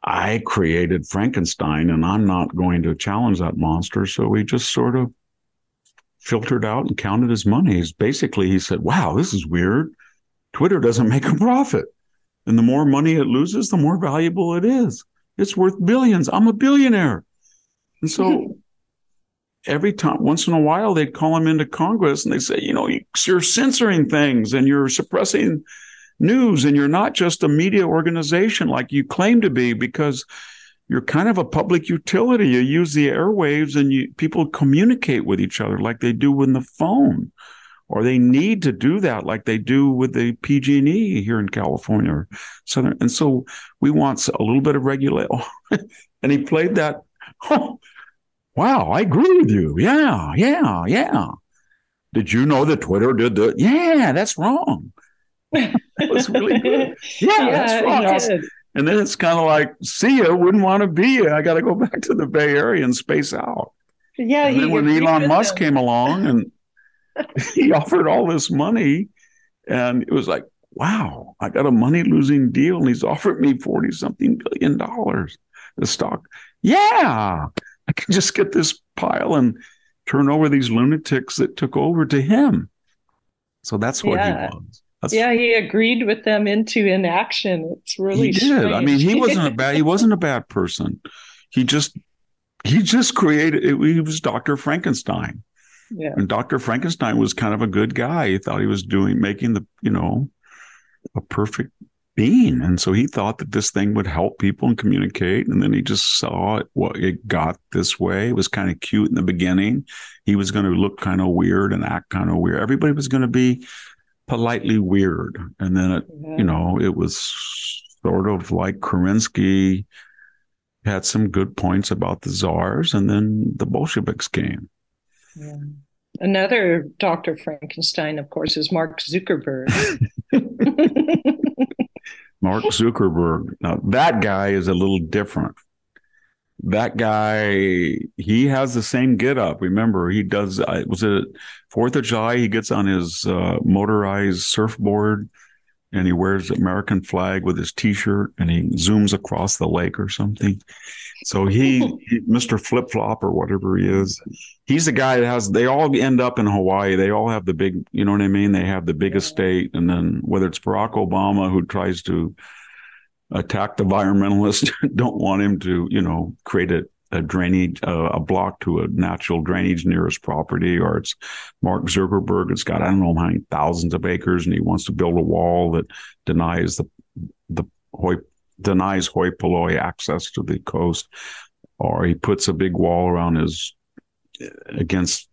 I created Frankenstein and I'm not going to challenge that monster. So he just sort of filtered out and counted his money. He's basically, he said, wow, this is weird. Twitter doesn't make a profit. And the more money it loses, the more valuable it is. It's worth billions. I'm a billionaire. And so mm-hmm. every time, once in a while, they'd call him into Congress and they say, you know, you're censoring things and you're suppressing news and you're not just a media organization like you claim to be because you're kind of a public utility. You use the airwaves and you, people communicate with each other like they do with the phone or they need to do that like they do with the PG&E here in California. Southern. And so we want a little bit of regulation. and he played that. Oh, wow, I agree with you. Yeah, yeah, yeah. Did you know that Twitter did that? Yeah, that's wrong. that was really good. Yeah, yeah that's wrong. And then it's kind of like, see ya, wouldn't want to be ya. I got to go back to the Bay Area and space out. Yeah. And then when Elon Musk came along and he offered all this money and it was like wow i got a money losing deal and he's offered me 40 something billion dollars the stock yeah i can just get this pile and turn over these lunatics that took over to him so that's what yeah. he was that's, yeah, he agreed with them into inaction. It's really he did. Strange. I mean, he wasn't a bad he wasn't a bad person. He just he just created. He was Doctor Frankenstein. Yeah. And Dr. Frankenstein was kind of a good guy. He thought he was doing, making the, you know, a perfect being. And so he thought that this thing would help people and communicate. And then he just saw it, what it got this way. It was kind of cute in the beginning. He was going to look kind of weird and act kind of weird. Everybody was going to be politely weird. And then it, yeah. you mm-hmm. know, it was sort of like Kerensky had some good points about the czars. And then the Bolsheviks came. Yeah. Another Dr. Frankenstein, of course, is Mark Zuckerberg. Mark Zuckerberg. Now, that guy is a little different. That guy, he has the same get up. Remember, he does, uh, was it Fourth of July? He gets on his uh, motorized surfboard and he wears the American flag with his T-shirt and he zooms across the lake or something. So he, he Mr. Flip Flop or whatever he is, he's the guy that has. They all end up in Hawaii. They all have the big, you know what I mean. They have the big estate, and then whether it's Barack Obama who tries to attack the environmentalists, don't want him to, you know, create a a drainage, uh, a block to a natural drainage near his property, or it's Mark Zuckerberg. It's got I don't know how many thousands of acres, and he wants to build a wall that denies the the hoi, denies hoi polloi access to the coast, or he puts a big wall around his against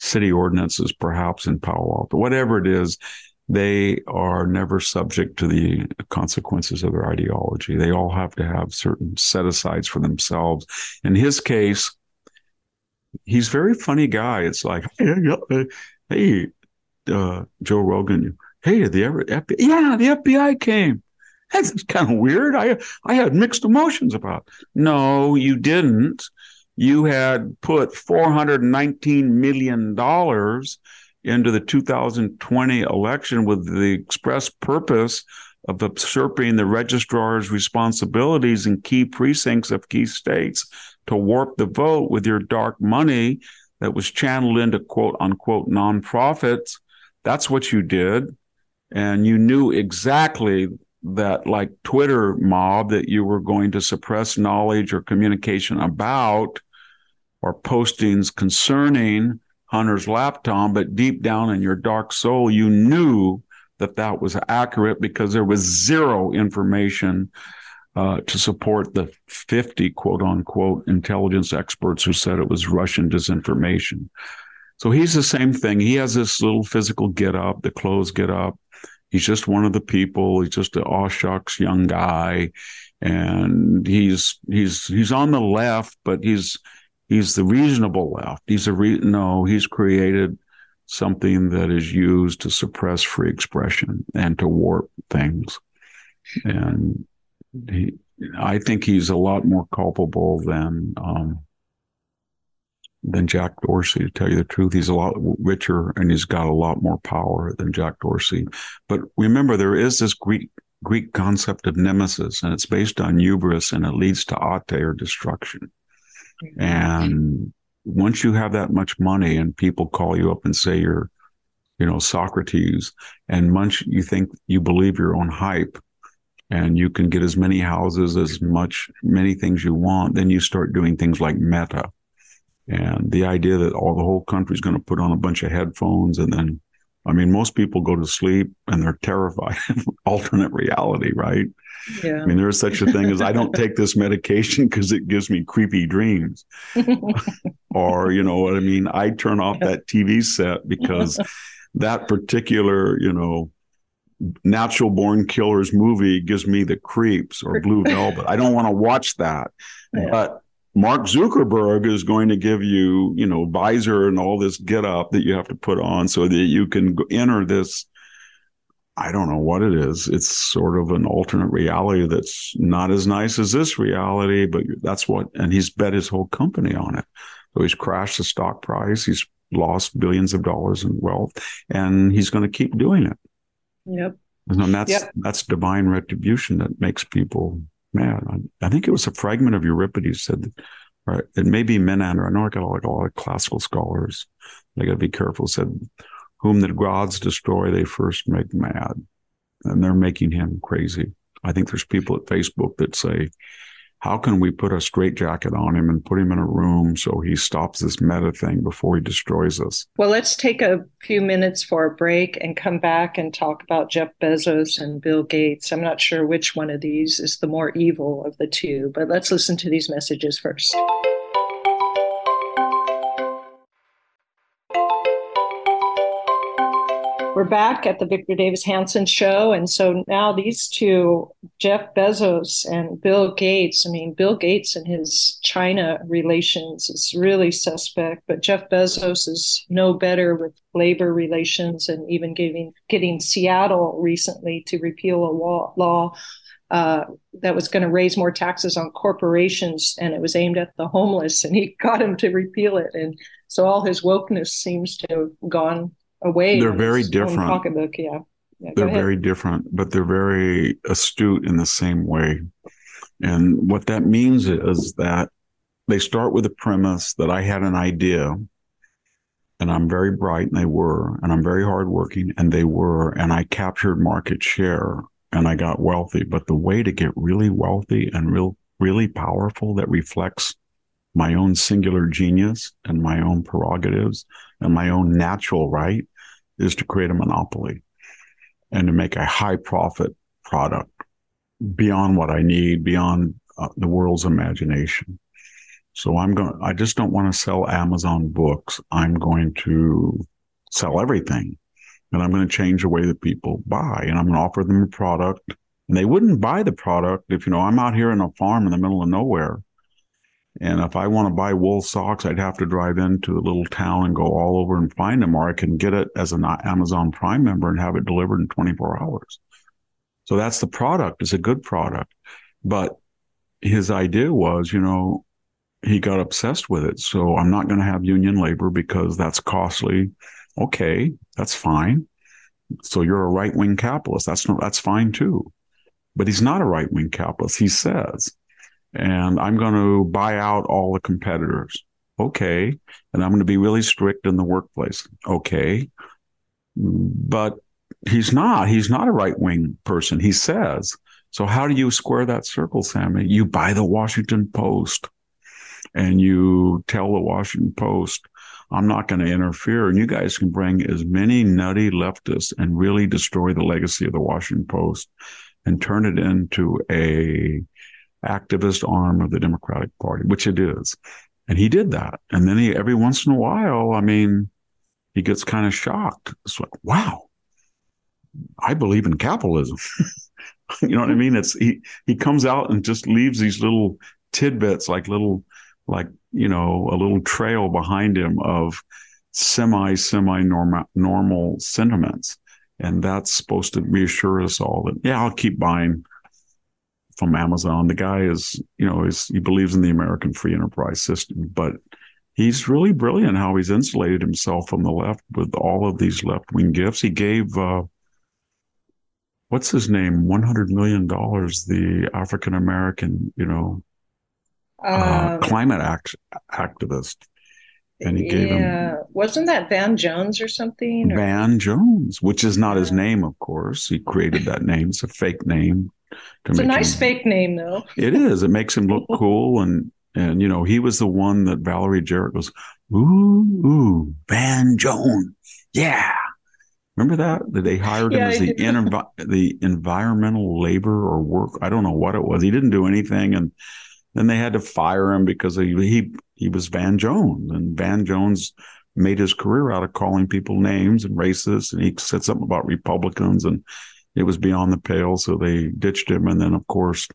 city ordinances, perhaps in Palo Alto, whatever it is they are never subject to the consequences of their ideology. They all have to have certain set asides for themselves. In his case, he's very funny guy. It's like, hey, hey uh, Joe Rogan, hey, the FBI? Yeah, the FBI came. That's kind of weird. I I had mixed emotions about. It. No, you didn't. You had put four hundred nineteen million dollars into the 2020 election with the express purpose of usurping the registrar's responsibilities in key precincts of key states to warp the vote with your dark money that was channeled into quote unquote nonprofits. That's what you did. And you knew exactly that, like Twitter mob, that you were going to suppress knowledge or communication about or postings concerning Hunter's laptop, but deep down in your dark soul, you knew that that was accurate because there was zero information uh, to support the 50 quote unquote intelligence experts who said it was Russian disinformation. So he's the same thing. He has this little physical get up, the clothes get up. He's just one of the people. He's just an aw shucks young guy. And he's he's he's on the left, but he's he's the reasonable left. He's a re- no, he's created something that is used to suppress free expression and to warp things. and he, I think he's a lot more culpable than um, than Jack Dorsey. To tell you the truth, he's a lot richer and he's got a lot more power than Jack Dorsey. But remember, there is this Greek Greek concept of nemesis, and it's based on hubris, and it leads to ate or destruction. And once you have that much money, and people call you up and say you're, you know, Socrates, and once you think you believe your own hype, and you can get as many houses, as much, many things you want, then you start doing things like meta. And the idea that all the whole country is going to put on a bunch of headphones and then I mean, most people go to sleep and they're terrified of alternate reality, right? Yeah. I mean, there is such a thing as I don't take this medication because it gives me creepy dreams. or, you know what I mean? I turn off that TV set because that particular, you know, natural born killers movie gives me the creeps or blue velvet. I don't want to watch that. Yeah. But Mark Zuckerberg is going to give you, you know, visor and all this get up that you have to put on so that you can enter this. I don't know what it is. It's sort of an alternate reality that's not as nice as this reality, but that's what, and he's bet his whole company on it. So he's crashed the stock price. He's lost billions of dollars in wealth and he's going to keep doing it. Yep. And that's, yep. that's divine retribution that makes people man, I, think it was a fragment of Euripides said right? It may be Menander. I know I got like a lot of classical scholars. I got to be careful. Said, whom the gods destroy, they first make mad. And they're making him crazy. I think there's people at Facebook that say, how can we put a straitjacket on him and put him in a room so he stops this meta thing before he destroys us? Well, let's take a few minutes for a break and come back and talk about Jeff Bezos and Bill Gates. I'm not sure which one of these is the more evil of the two, but let's listen to these messages first. We're back at the Victor Davis Hanson show. And so now these two, Jeff Bezos and Bill Gates, I mean, Bill Gates and his China relations is really suspect, but Jeff Bezos is no better with labor relations and even getting, getting Seattle recently to repeal a law, law uh, that was going to raise more taxes on corporations and it was aimed at the homeless and he got him to repeal it and so all his wokeness seems to have gone away. They're very different. Pocketbook, yeah. yeah they're very different, but they're very astute in the same way. And what that means is that they start with the premise that I had an idea and I'm very bright and they were, and I'm very hardworking and they were, and I captured market share and I got wealthy. But the way to get really wealthy and real, really powerful that reflects my own singular genius and my own prerogatives and my own natural right is to create a monopoly and to make a high profit product beyond what I need, beyond uh, the world's imagination. So I'm going, I just don't want to sell Amazon books. I'm going to sell everything and I'm going to change the way that people buy and I'm going to offer them a product and they wouldn't buy the product if, you know, I'm out here in a farm in the middle of nowhere and if I want to buy wool socks, I'd have to drive into a little town and go all over and find them, or I can get it as an uh, Amazon Prime member and have it delivered in 24 hours. So that's the product. It's a good product. But his idea was, you know, he got obsessed with it. So I'm not going to have union labor because that's costly. Okay, that's fine. So you're a right wing capitalist. That's that's fine too. But he's not a right wing capitalist. He says and I'm going to buy out all the competitors. Okay. And I'm going to be really strict in the workplace. Okay. But he's not. He's not a right wing person, he says. So, how do you square that circle, Sami? You buy the Washington Post and you tell the Washington Post, I'm not going to interfere. And you guys can bring as many nutty leftists and really destroy the legacy of the Washington Post and turn it into a activist arm of the Democratic Party, which it is. And he did that. And then he, every once in a while, I mean, he gets kind of shocked. It's like, wow, I believe in capitalism. you know what I mean? It's he he comes out and just leaves these little tidbits, like little, like you know, a little trail behind him of semi semi normal normal sentiments, and that's supposed to reassure us all that yeah, I'll keep buying from Amazon. The guy is, you know, is he believes in the American free enterprise system, but he's really brilliant how he's insulated himself from the left with all of these left wing gifts. He gave uh, what's his name, one hundred million dollars, the African American, you know, uh, um, climate act- activist and he gave yeah. him wasn't that Van Jones or something? Or? Van Jones, which is not his name, of course. He created that name. It's a fake name. It's a nice him, fake name, though. it is. It makes him look cool, and and you know he was the one that Valerie Jarrett goes, ooh, ooh, Van Jones, yeah. Remember that? That they hired him yeah, as the inv- the environmental labor or work. I don't know what it was. He didn't do anything, and then they had to fire him because he, he he was Van Jones, and Van Jones made his career out of calling people names and racist, and he said something about Republicans, and it was beyond the pale, so they ditched him. And then, of course,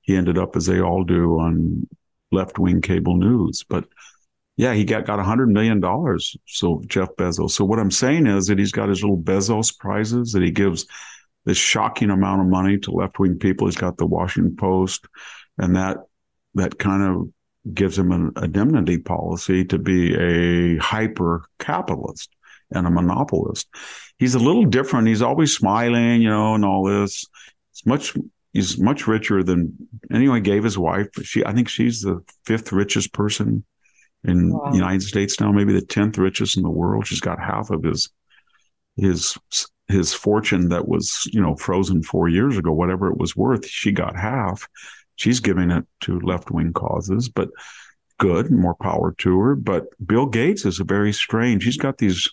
he ended up as they all do on left wing cable news. But yeah, he got got hundred million dollars. So Jeff Bezos. So what I'm saying is that he's got his little Bezos prizes that he gives this shocking amount of money to left wing people. He's got the Washington Post, and that that kind of gives him an indemnity policy to be a hyper capitalist and a monopolist. He's a little different. He's always smiling, you know, and all this. It's much he's much richer than anyone gave his wife. She I think she's the fifth richest person in wow. the United States now, maybe the tenth richest in the world. She's got half of his his his fortune that was, you know, frozen four years ago, whatever it was worth, she got half she's giving it to left wing causes, but good, more power to her. But Bill Gates is a very strange. He's got these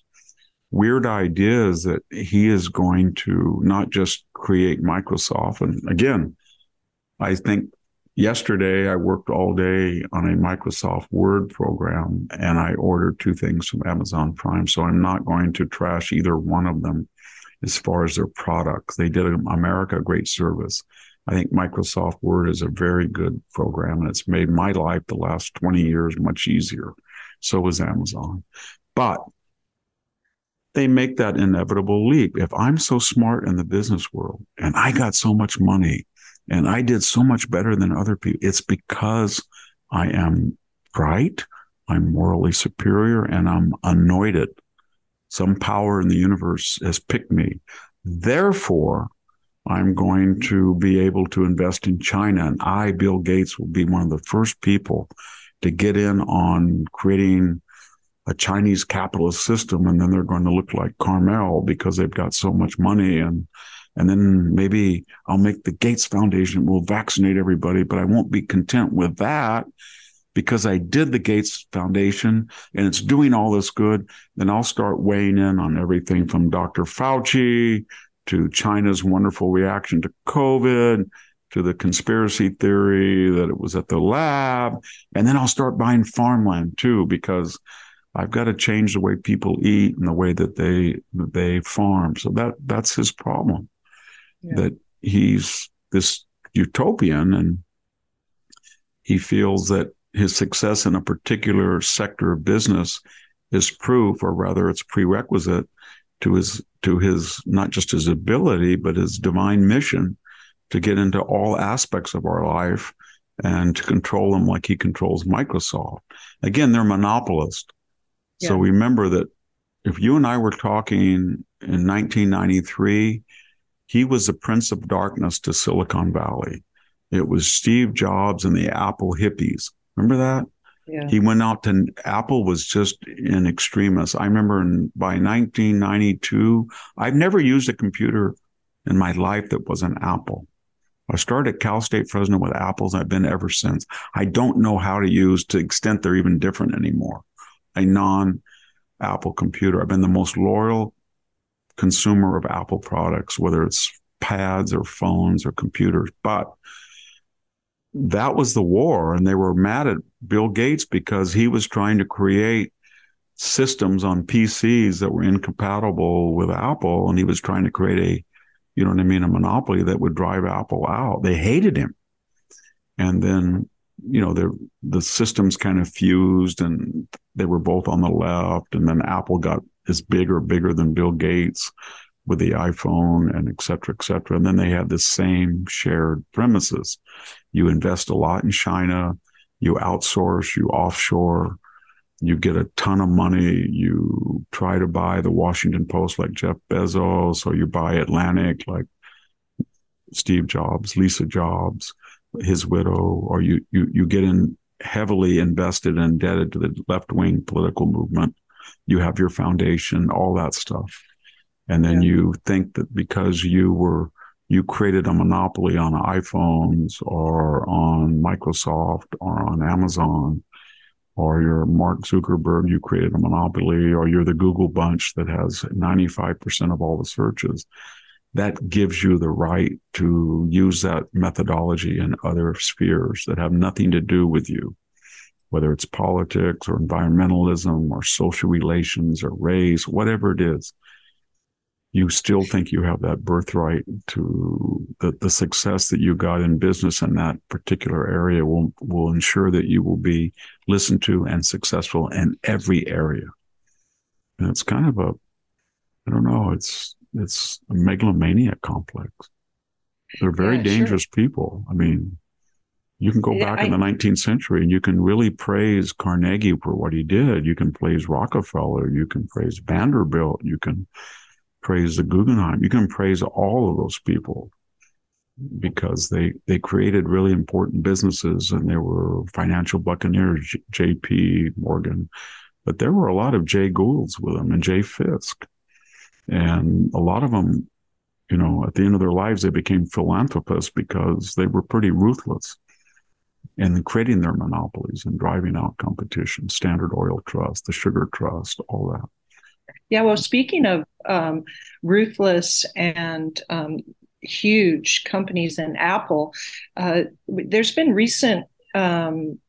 weird ideas that he is going to not just create Microsoft. And again, I think yesterday I worked all day on a Microsoft Word program and I ordered two things from Amazon Prime. So I'm not going to trash either one of them as far as their products. They did America a great service. I think Microsoft Word is a very good program and it's made my life the last 20 years much easier. So is Amazon. But they make that inevitable leap. If I'm so smart in the business world and I got so much money and I did so much better than other people, it's because I am bright, I'm morally superior, and I'm anointed. Some power in the universe has picked me. Therefore, I'm going to be able to invest in China. And I, Bill Gates, will be one of the first people to get in on creating a Chinese capitalist system. And then they're going to look like Carmel because they've got so much money. And, and then maybe I'll make the Gates Foundation will vaccinate everybody, but I won't be content with that because I did the Gates Foundation and it's doing all this good. Then I'll start weighing in on everything from Dr. Fauci to China's wonderful reaction to COVID, to the conspiracy theory that it was at the lab. And then I'll start buying farmland too, because I've got to change the way people eat and the way that they that they farm. So that that's his problem. Yeah. That he's this utopian and he feels that his success in a particular sector of business is proof, or rather it's prerequisite to his to his not just his ability but his divine mission to get into all aspects of our life and to control them like he controls Microsoft. Again, they're monopolists. Yeah. So remember that if you and I were talking in 1993, he was the prince of darkness to Silicon Valley. It was Steve Jobs and the Apple hippies. Remember that? Yeah. He went out to Apple was just in extremis. I remember in, by 1992, I've never used a computer in my life that was an Apple. I started at Cal State Fresno with Apples. I've been ever since. I don't know how to use to the extent they're even different anymore. A non Apple computer. I've been the most loyal consumer of Apple products, whether it's pads or phones or computers. But that was the war. And they were mad at Bill Gates because he was trying to create systems on PCs that were incompatible with Apple. And he was trying to create a, you know what I mean, a monopoly that would drive Apple out. They hated him. And then, you know, the the systems kind of fused and they were both on the left. And then Apple got is bigger, bigger than Bill Gates. with the iPhone and et cetera, et cetera. And then they had the same shared premises. You invest a lot in China, you outsource, you offshore, you get a ton of money. You try to buy the Washington Post like Jeff Bezos, or you buy Atlantic like Steve Jobs, Lisa Jobs, his widow, or you you you get in heavily invested and indebted to the left wing political movement. You have your foundation, all that stuff. And then yeah. you think that because you were, you created a monopoly on iPhones or on Microsoft or on Amazon, or you're Mark Zuckerberg, you created a monopoly, or you're the Google bunch that has 95% of all the searches. That gives you the right to use that methodology in other spheres that have nothing to do with you whether it's politics or environmentalism or social relations or race, whatever it is, you still think you have that birthright to the, the success that you got in business in that particular area will, will ensure that you will be listened to and successful in every area. And it's kind of a, I don't know, it's, it's a megalomaniac complex. They're very yeah, dangerous sure. people. I mean, you can go yeah, back I, in the 19th century and you can really praise Carnegie for what he did. You can praise Rockefeller. You can praise Vanderbilt. You can praise the Guggenheim. You can praise all of those people because they, they created really important businesses and they were financial buccaneers, J.P. Morgan. But there were a lot of Jay Goulds with them and Jay Fisk. And a lot of them, you know, at the end of their lives, they became philanthropists because they were pretty ruthless in creating their monopolies and driving out competition, Standard Oil Trust, the Sugar Trust, all that. Yeah, well, speaking of um, ruthless and um, huge companies and Apple, uh, there's been recent um,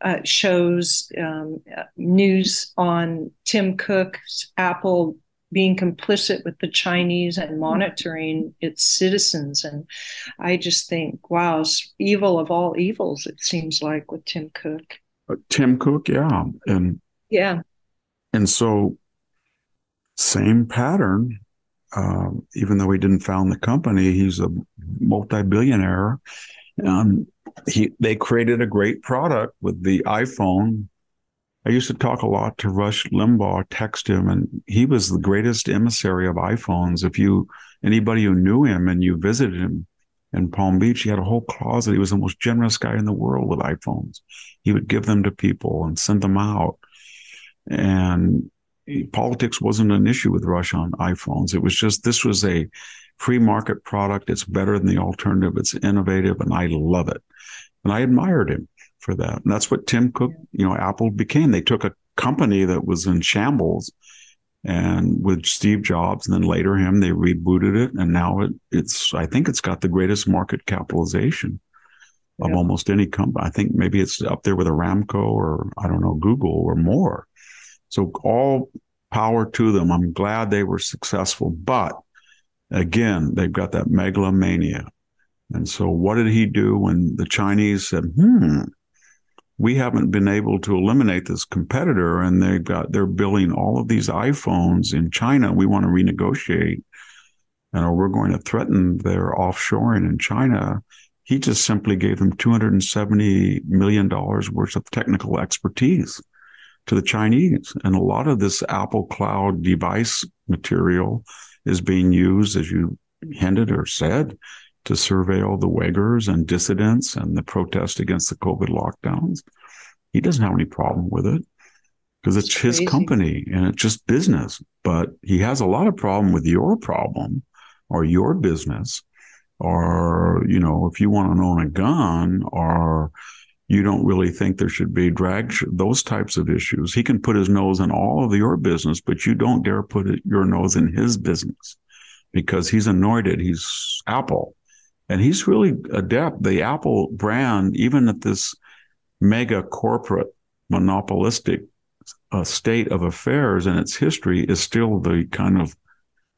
uh, shows, um, news on Tim Cook's Apple being complicit with the Chinese and monitoring its citizens. And I just think, wow, evil of all evils, it seems like with Tim Cook. Uh, Tim Cook, yeah. And yeah. And so same pattern. Um, even though he didn't found the company, he's a multi-billionaire. And he they created a great product with the iPhone I used to talk a lot to Rush Limbaugh, text him, and he was the greatest emissary of iPhones. If you anybody who knew him and you visited him in Palm Beach, he had a whole closet. He was the most generous guy in the world with iPhones. He would give them to people and send them out. And politics wasn't an issue with Rush on iPhones. It was just this was a free market product. It's better than the alternative. It's innovative, and I love it. And I admired him for that. And that's what Tim Cook, you know, Apple became. They took a company that was in shambles and with Steve Jobs, and then later him, they rebooted it, and now it, it's I think it's got the greatest market capitalization yeah. of almost any company. I think maybe it's up there with Aramco or I don't know Google or more. So all power to them. I'm glad they were successful, but again, they've got that megalomania. And so, what did he do when the Chinese said, "Hmm, we haven't been able to eliminate this competitor and they've got they're building all of these iPhones in China. We want to renegotiate and we're going to threaten their offshoring in China. He just simply gave them $270 million worth of technical expertise to the Chinese. And a lot of this Apple Cloud device material is being used, as you hinted or said, to surveil the Uyghurs and dissidents and the protest against the COVID lockdowns. He doesn't have any problem with it because it's, it's his company and it's just business. But he has a lot of problem with your problem or your business, or you know, if you want to own a gun, or you don't really think there should be drag sh- those types of issues. He can put his nose in all of your business, but you don't dare put it, your nose in his business because he's anointed. He's Apple and he's really adept. The Apple brand, even at this mega corporate monopolistic uh, state of affairs and its history, is still the kind of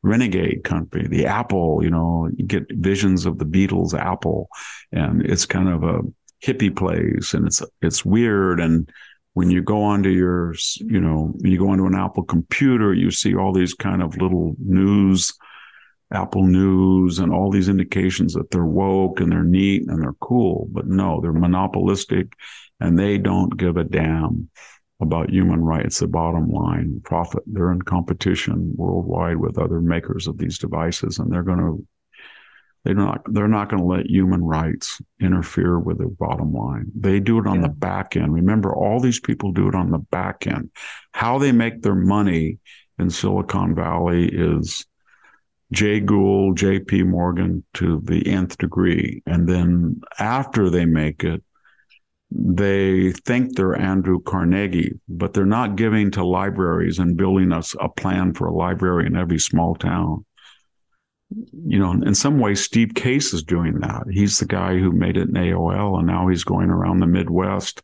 renegade company. The Apple, you know, you get visions of the Beatles Apple, and it's kind of a hippie place, and it's it's weird and when you go onto your, you know, you go onto an Apple computer, you see all these kind of little news Apple News and all these indications that they're woke and they're neat and they're cool. But no, they're monopolistic and they don't give a damn about human rights, the bottom line profit. They're in competition worldwide with other makers of these devices, and they're going to they're not they're not going to let human rights interfere with their bottom line. They do it on yeah. the back end. Remember, all these people do it on the back end. How they make their money in Silicon Valley is Jay Gould, J.P. Morgan to the nth degree, and then after they make it, they think they're Andrew Carnegie, but they're not giving to libraries and building us a plan for a library in every small town. You know, in some ways, Steve Case is doing that. He's the guy who made it in AOL, and now he's going around the Midwest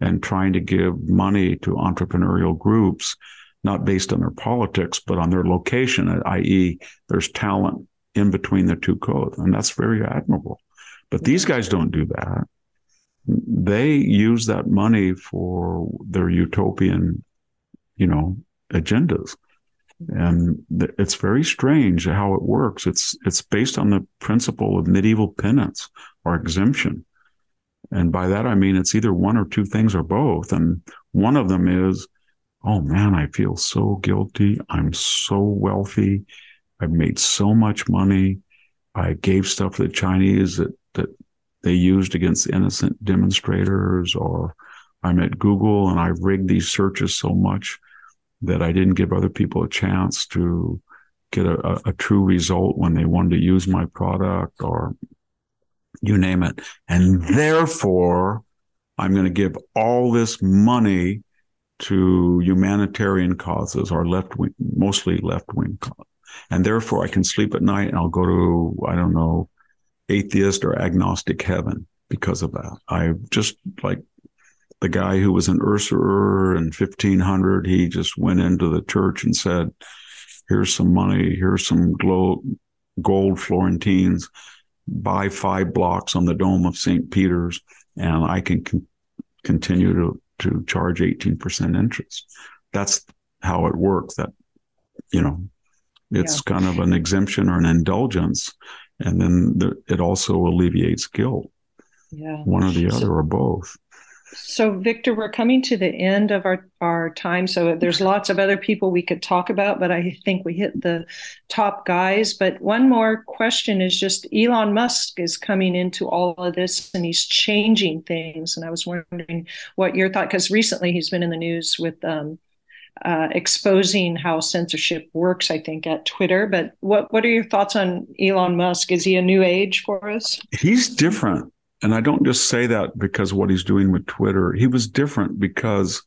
and trying to give money to entrepreneurial groups, not based on their politics, but on their location, i.e., there's talent in between the two codes. And that's very admirable. But these guys don't do that they use that money for their utopian, you know, agendas. And it's very strange how it works. It's it's based on the principle of medieval penance or exemption. And by that I mean it's either one or two things or both. And one of them is, oh man, I feel so guilty. I'm so wealthy. I've made so much money. I gave stuff to the Chinese that that they used against innocent demonstrators, or I'm at Google and I've rigged these searches so much that I didn't give other people a chance to get a, a, a true result when they wanted to use my product or you name it. And therefore, I'm going to give all this money to humanitarian causes or left wing, mostly left wing. And therefore, I can sleep at night and I'll go to, I don't know, atheist or agnostic heaven because of that. I just like the guy who was an usurer in 1500, he just went into the church and said, here's some money, here's some gold Florentines, buy five blocks on the dome of St. Peter's, and I can con- continue to, to charge 18% interest. That's how it works. That, you know, it's yeah. kind of an exemption or an indulgence and then the, it also alleviates guilt. Yeah, one or the other so, or both. So, Victor, we're coming to the end of our our time. So, there's lots of other people we could talk about, but I think we hit the top guys. But one more question is just Elon Musk is coming into all of this and he's changing things. And I was wondering what your thought, because recently he's been in the news with um, uh, exposing how censorship works, I think, at Twitter. But what what are your thoughts on Elon Musk? Is he a new age for us? He's different. And I don't just say that because what he's doing with Twitter. He was different because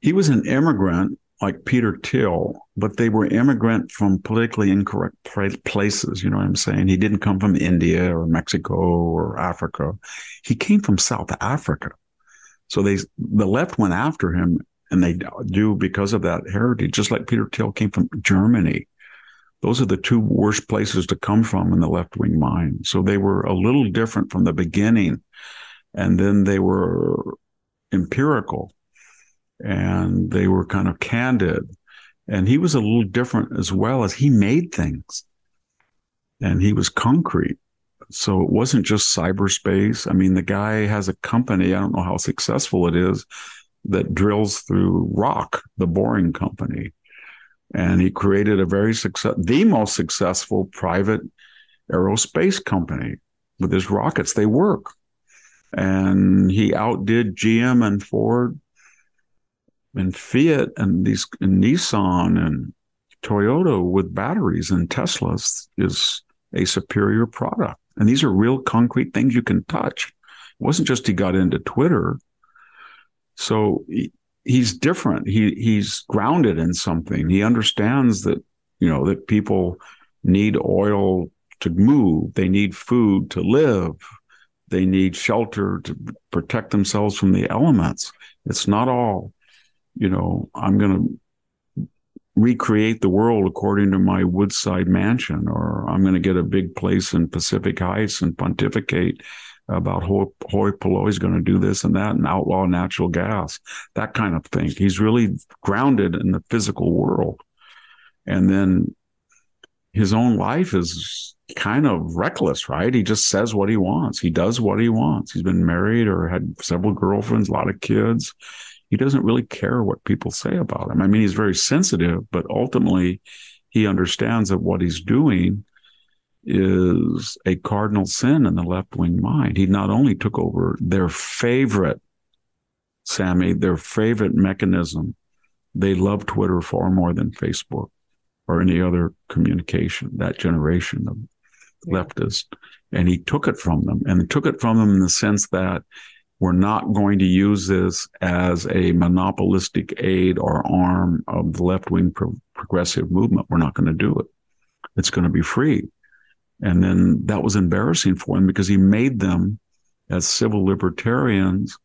he was an immigrant like Peter Thiel, but they were immigrant from politically incorrect places. You know what I'm saying? He didn't come from India or Mexico or Africa. He came from South Africa. So they, the left went after him and they do because of that heritage, just like Peter Thiel came from Germany. Those are the two worst places to come from in the left wing mind. So they were a little different from the beginning. And then they were empirical and they were kind of candid. And he was a little different as well as he made things and he was concrete. So it wasn't just cyberspace. I mean, the guy has a company. I don't know how successful it is, that drills through rock, the boring company. And he created a very success, the most successful private aerospace company with his rockets. They work. And he outdid GM and Ford and Fiat and these and Nissan and Toyota with batteries and Tesla's is a superior product. And these are real concrete things you can touch. It wasn't just he got into Twitter. So he's different. He he's grounded in something. He understands that you know that people need oil to move. They need food to live. They need shelter to protect themselves from the elements. It's not all, you know, I'm going to recreate the world according to my woodside mansion, or I'm going to get a big place in Pacific Heights and pontificate about hoi polloi is going to do this and that and outlaw natural gas, that kind of thing. He's really grounded in the physical world. And then his own life is kind of reckless, right? He just says what he wants. He does what he wants. He's been married or had several girlfriends, a lot of kids. He doesn't really care what people say about him. I mean, he's very sensitive, but ultimately he understands that what he's doing is a cardinal sin in the left wing mind. He not only took over their favorite, Sami, their favorite mechanism. They love Twitter far more than Facebook or any other communication, that generation of yeah. leftists. And he took it from them and took it from them in the sense that we're not going to use this as a monopolistic aid or arm of the left wing pro- progressive movement. We're not going to do it. It's going to be free. And then that was embarrassing for him because he made them, as civil libertarians,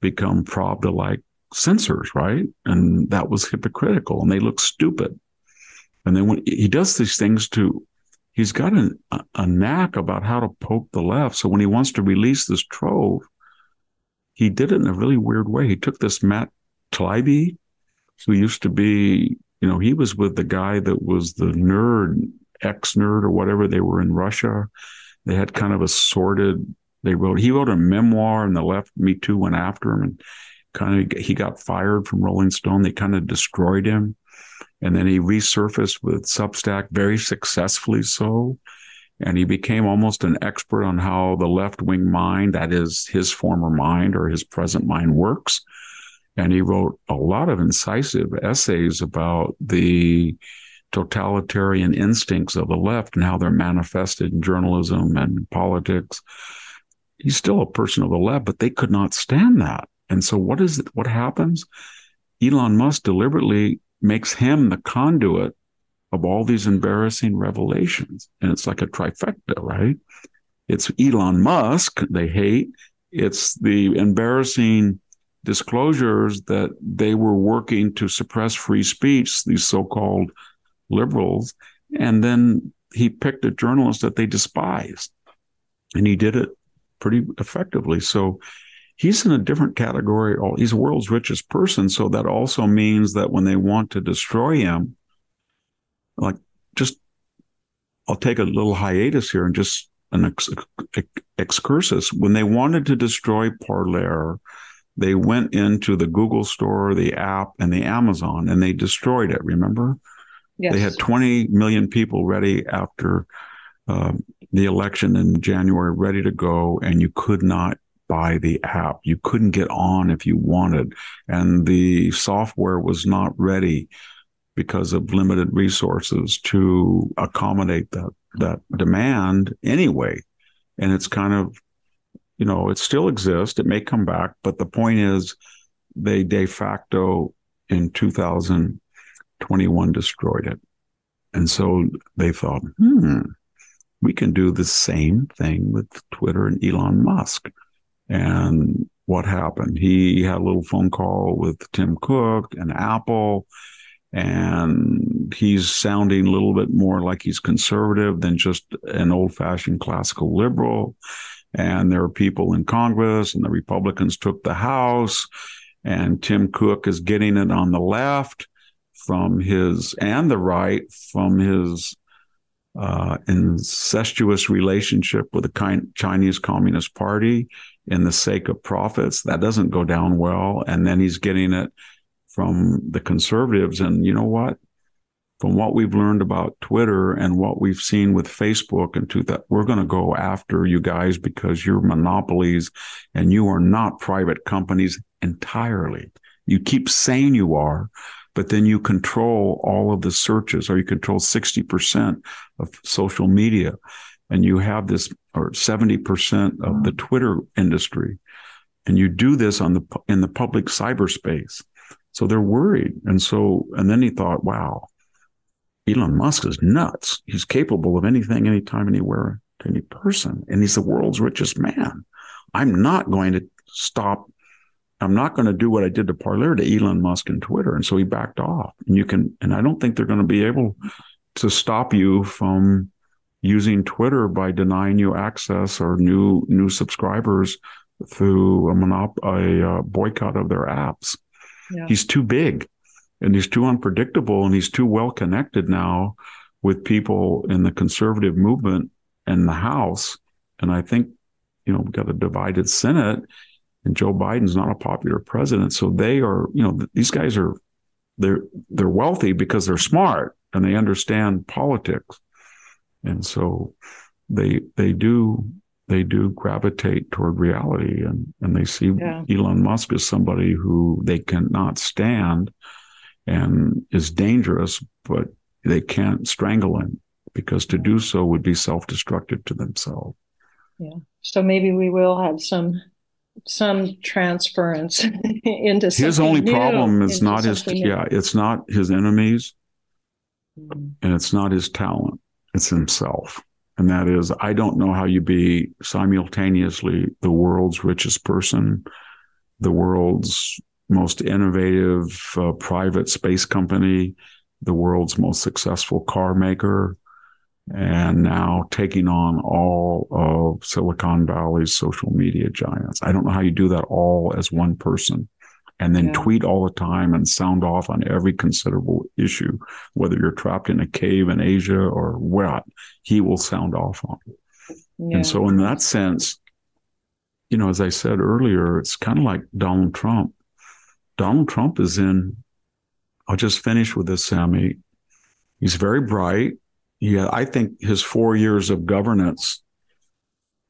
become Pravda like censors, right? And that was hypocritical and they look stupid. And then when he does these things to, he's got a, a knack about how to poke the left. So when he wants to release this trove, he did it in a really weird way. He took this Matt Taibbi, who used to be, you know, he was with the guy that was the nerd, ex nerd or whatever. They were in Russia. They had kind of a sordid, they wrote, he wrote a memoir and the left, Me Too, went after him and kind of, he got fired from Rolling Stone. They kind of destroyed him. And then he resurfaced with Substack very successfully so. And he became almost an expert on how the left wing mind, that is his former mind or his present mind, works. And he wrote a lot of incisive essays about the totalitarian instincts of the left and how they're manifested in journalism and politics. He's still a person of the left, but they could not stand that. And so what is it? What happens? Elon Musk deliberately makes him the conduit of all these embarrassing revelations. And it's like a trifecta, right? It's Elon Musk they hate. It's the embarrassing disclosures that they were working to suppress free speech, these so called liberals. And then he picked a journalist that they despised. And he did it pretty effectively. So he's in a different category. He's the world's richest person. So that also means that when they want to destroy him, like just, I'll take a little hiatus here and just an ex- excursus. When they wanted to destroy Parler, they went into the Google store, the app, and the Amazon, and they destroyed it. Remember? Yes. They had 20 million people ready after uh, the election in January, ready to go, and you could not buy the app. You couldn't get on if you wanted. And the software was not ready because of limited resources to accommodate that, that demand anyway. And it's kind of, you know, it still exists. It may come back, but the point is they de facto in 2021 destroyed it. And so they thought, hmm, we can do the same thing with Twitter and Elon Musk. And what happened? He had a little phone call with Tim Cook and Apple, and he's sounding a little bit more like he's conservative than just an old fashioned classical liberal. And there are people in Congress, and the Republicans took the House, and Tim Cook is getting it on the left from his and the right from his uh, incestuous relationship with the Chinese Communist Party in the sake of profits. That doesn't go down well. And then he's getting it from the conservatives. And you know what? From what we've learned about Twitter and what we've seen with Facebook and to that, we're going to go after you guys because you're monopolies and you are not private companies entirely. You keep saying you are, but then you control all of the searches or you control 60% of social media and you have this or 70% of the mm. Twitter industry and you do this on the in the public cyberspace. So they're worried and so and then he thought wow Elon Musk is nuts. He's capable of anything anytime anywhere to any person and he's the world's richest man. I'm not going to stop I'm not going to do what I did to Parler to Elon Musk and Twitter. And so he backed off. And you can, and I don't think they're going to be able to stop you from using Twitter by denying you access or new new subscribers through a, monop- a uh, boycott of their apps. Yeah. He's too big and he's too unpredictable and he's too well connected now with people in the conservative movement and the House. And I think, you know, we've got a divided Senate and Joe Biden's not a popular president. So they are, you know, these guys are they're they're wealthy because they're smart and they understand politics. And so they they do they do gravitate toward reality and, and they see yeah. Elon Musk as somebody who they cannot stand and is dangerous, but they can't strangle him because to do so would be self-destructive to themselves. Yeah. So maybe we will have some some transference into his only problem is not his new. yeah it's not his enemies mm-hmm. and it's not his talent it's himself and that is i don't know how you be simultaneously the world's richest person the world's most innovative uh, private space company the world's most successful car maker and now taking on all of Silicon Valley's social media giants. I don't know how you do that all as one person and then yeah. tweet all the time and sound off on every considerable issue, whether you're trapped in a cave in Asia or what, he will sound off on. Yeah. And so, in that sense, you know, as I said earlier, it's kind of like Donald Trump. Donald Trump is in, I'll just finish with this, Sami. He's very bright yeah, I think his four years of governance,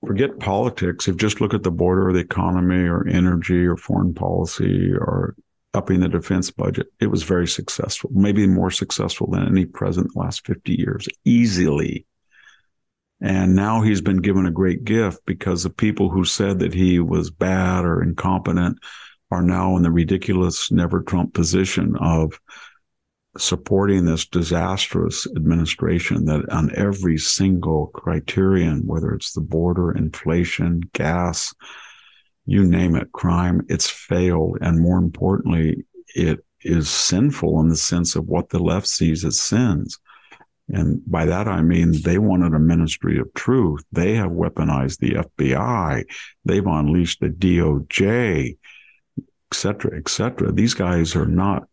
forget politics, if just look at the border or the economy or energy or foreign policy or upping the defense budget, it was very successful, maybe more successful than any president the last 50 years, easily. And now he's been given a great gift because the people who said that he was bad or incompetent are now in the ridiculous never Trump position of supporting this disastrous administration that on every single criterion, whether it's the border, inflation, gas, you name it, crime, it's failed. And more importantly, it is sinful in the sense of what the left sees as sins. And by that, I mean they wanted a ministry of truth. They have weaponized the FBI. They've unleashed the DOJ, et cetera, et cetera. These guys are not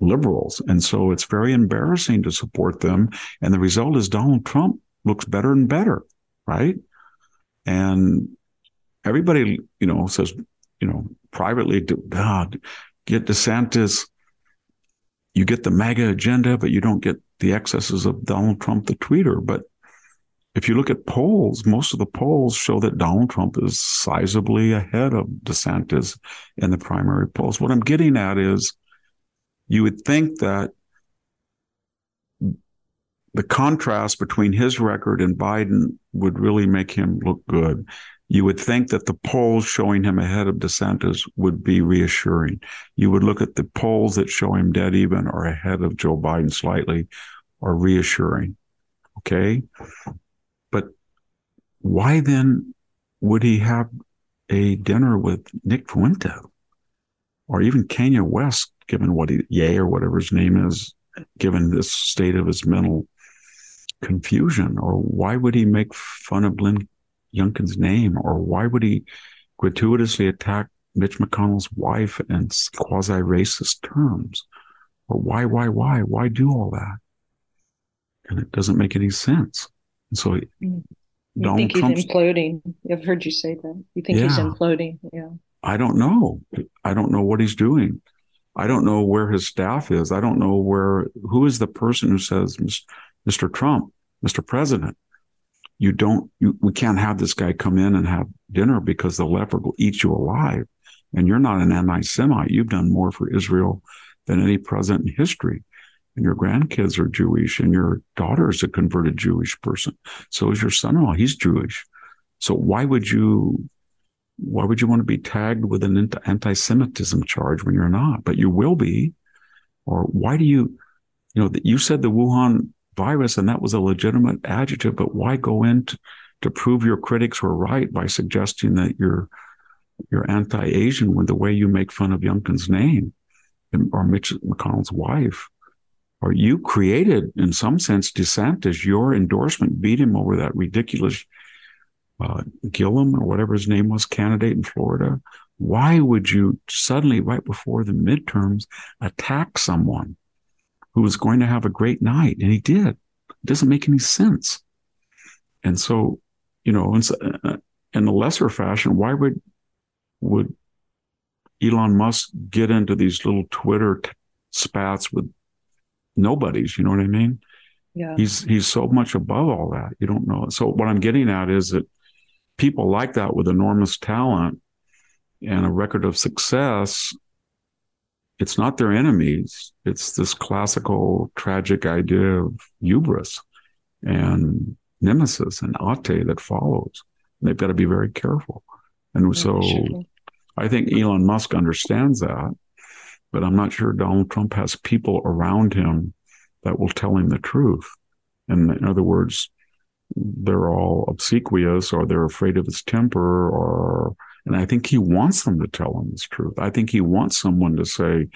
liberals. And so it's very embarrassing to support them. And the result is Donald Trump looks better and better, right? And everybody, you know, says, you know, privately, God, get DeSantis, you get the MAGA agenda, but you don't get the excesses of Donald Trump, the tweeter. But if you look at polls, most of the polls show that Donald Trump is sizably ahead of DeSantis in the primary polls. What I'm getting at is you would think that the contrast between his record and Biden would really make him look good. You would think that the polls showing him ahead of DeSantis would be reassuring. You would look at the polls that show him dead even or ahead of Joe Biden slightly are reassuring. Okay. But why then would he have a dinner with Nick Fuente or even Kanye West given what he, Ye or whatever his name is, given this state of his mental confusion? Or why would he make fun of Glenn Youngkin's name? Or why would he gratuitously attack Mitch McConnell's wife in quasi racist terms? Or why, why, why, why do all that? And it doesn't make any sense. And so mm. you Donald think he's Trump's, imploding. I've heard you say that. You think yeah, he's imploding. Yeah. I don't know. I don't know what he's doing. I don't know where his staff is. I don't know where, who is the person who says, Mr. Trump, Mr. President, you don't, you, we can't have this guy come in and have dinner because the leopard will eat you alive. And you're not an anti Semite. You've done more for Israel than any president in history. And your grandkids are Jewish and your daughter is a converted Jewish person. So is your son in law. He's Jewish. So why would you why would you want to be tagged with an anti-Semitism charge when you're not? But you will be. Or why do you, you know, that you said the Wuhan virus and that was a legitimate adjective, but why go in to, to prove your critics were right by suggesting that you're you're anti-Asian with the way you make fun of Youngkin's name or Mitch McConnell's wife? Or you created, in some sense, DeSantis, your endorsement beat him over that ridiculous uh, Gillum or whatever his name was, candidate in Florida. Why would you suddenly, right before the midterms, attack someone who was going to have a great night? And he did. It doesn't make any sense. And so, you know, in, uh, in a lesser fashion, why would would Elon Musk get into these little Twitter t- spats with nobodies? You know what I mean? Yeah. He's he's so much above all that. You don't know. So what I'm getting at is that people like that with enormous talent and a record of success, it's not their enemies. It's this classical tragic idea of hubris and nemesis and ate that follows. They've got to be very careful. And so I think Elon Musk understands that, but I'm not sure Donald Trump has people around him that will tell him the truth. And in other words, they're all obsequious or they're afraid of his temper or and I think he wants them to tell him his truth. I think he wants someone to say,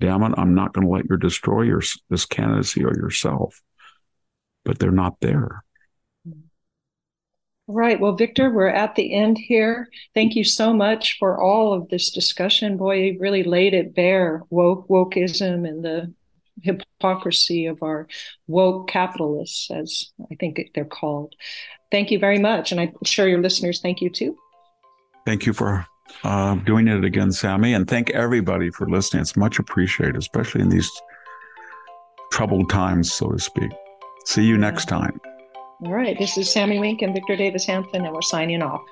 damn it, I'm not going to let you destroy your, this candidacy or yourself. But they're not there. Right. Well, Victor, we're at the end here. Thank you so much for all of this discussion. Boy, you really laid it bare woke, wokeism, and the hypocrisy of our woke capitalists, as I think they're called. Thank you very much. And I'm sure your listeners thank you too. Thank you for uh, doing it again, Sami. And thank everybody for listening. It's much appreciated, especially in these troubled times, so to speak. See you next time. All right. This is Sami Winc and Victor Davis Hanson, and we're signing off.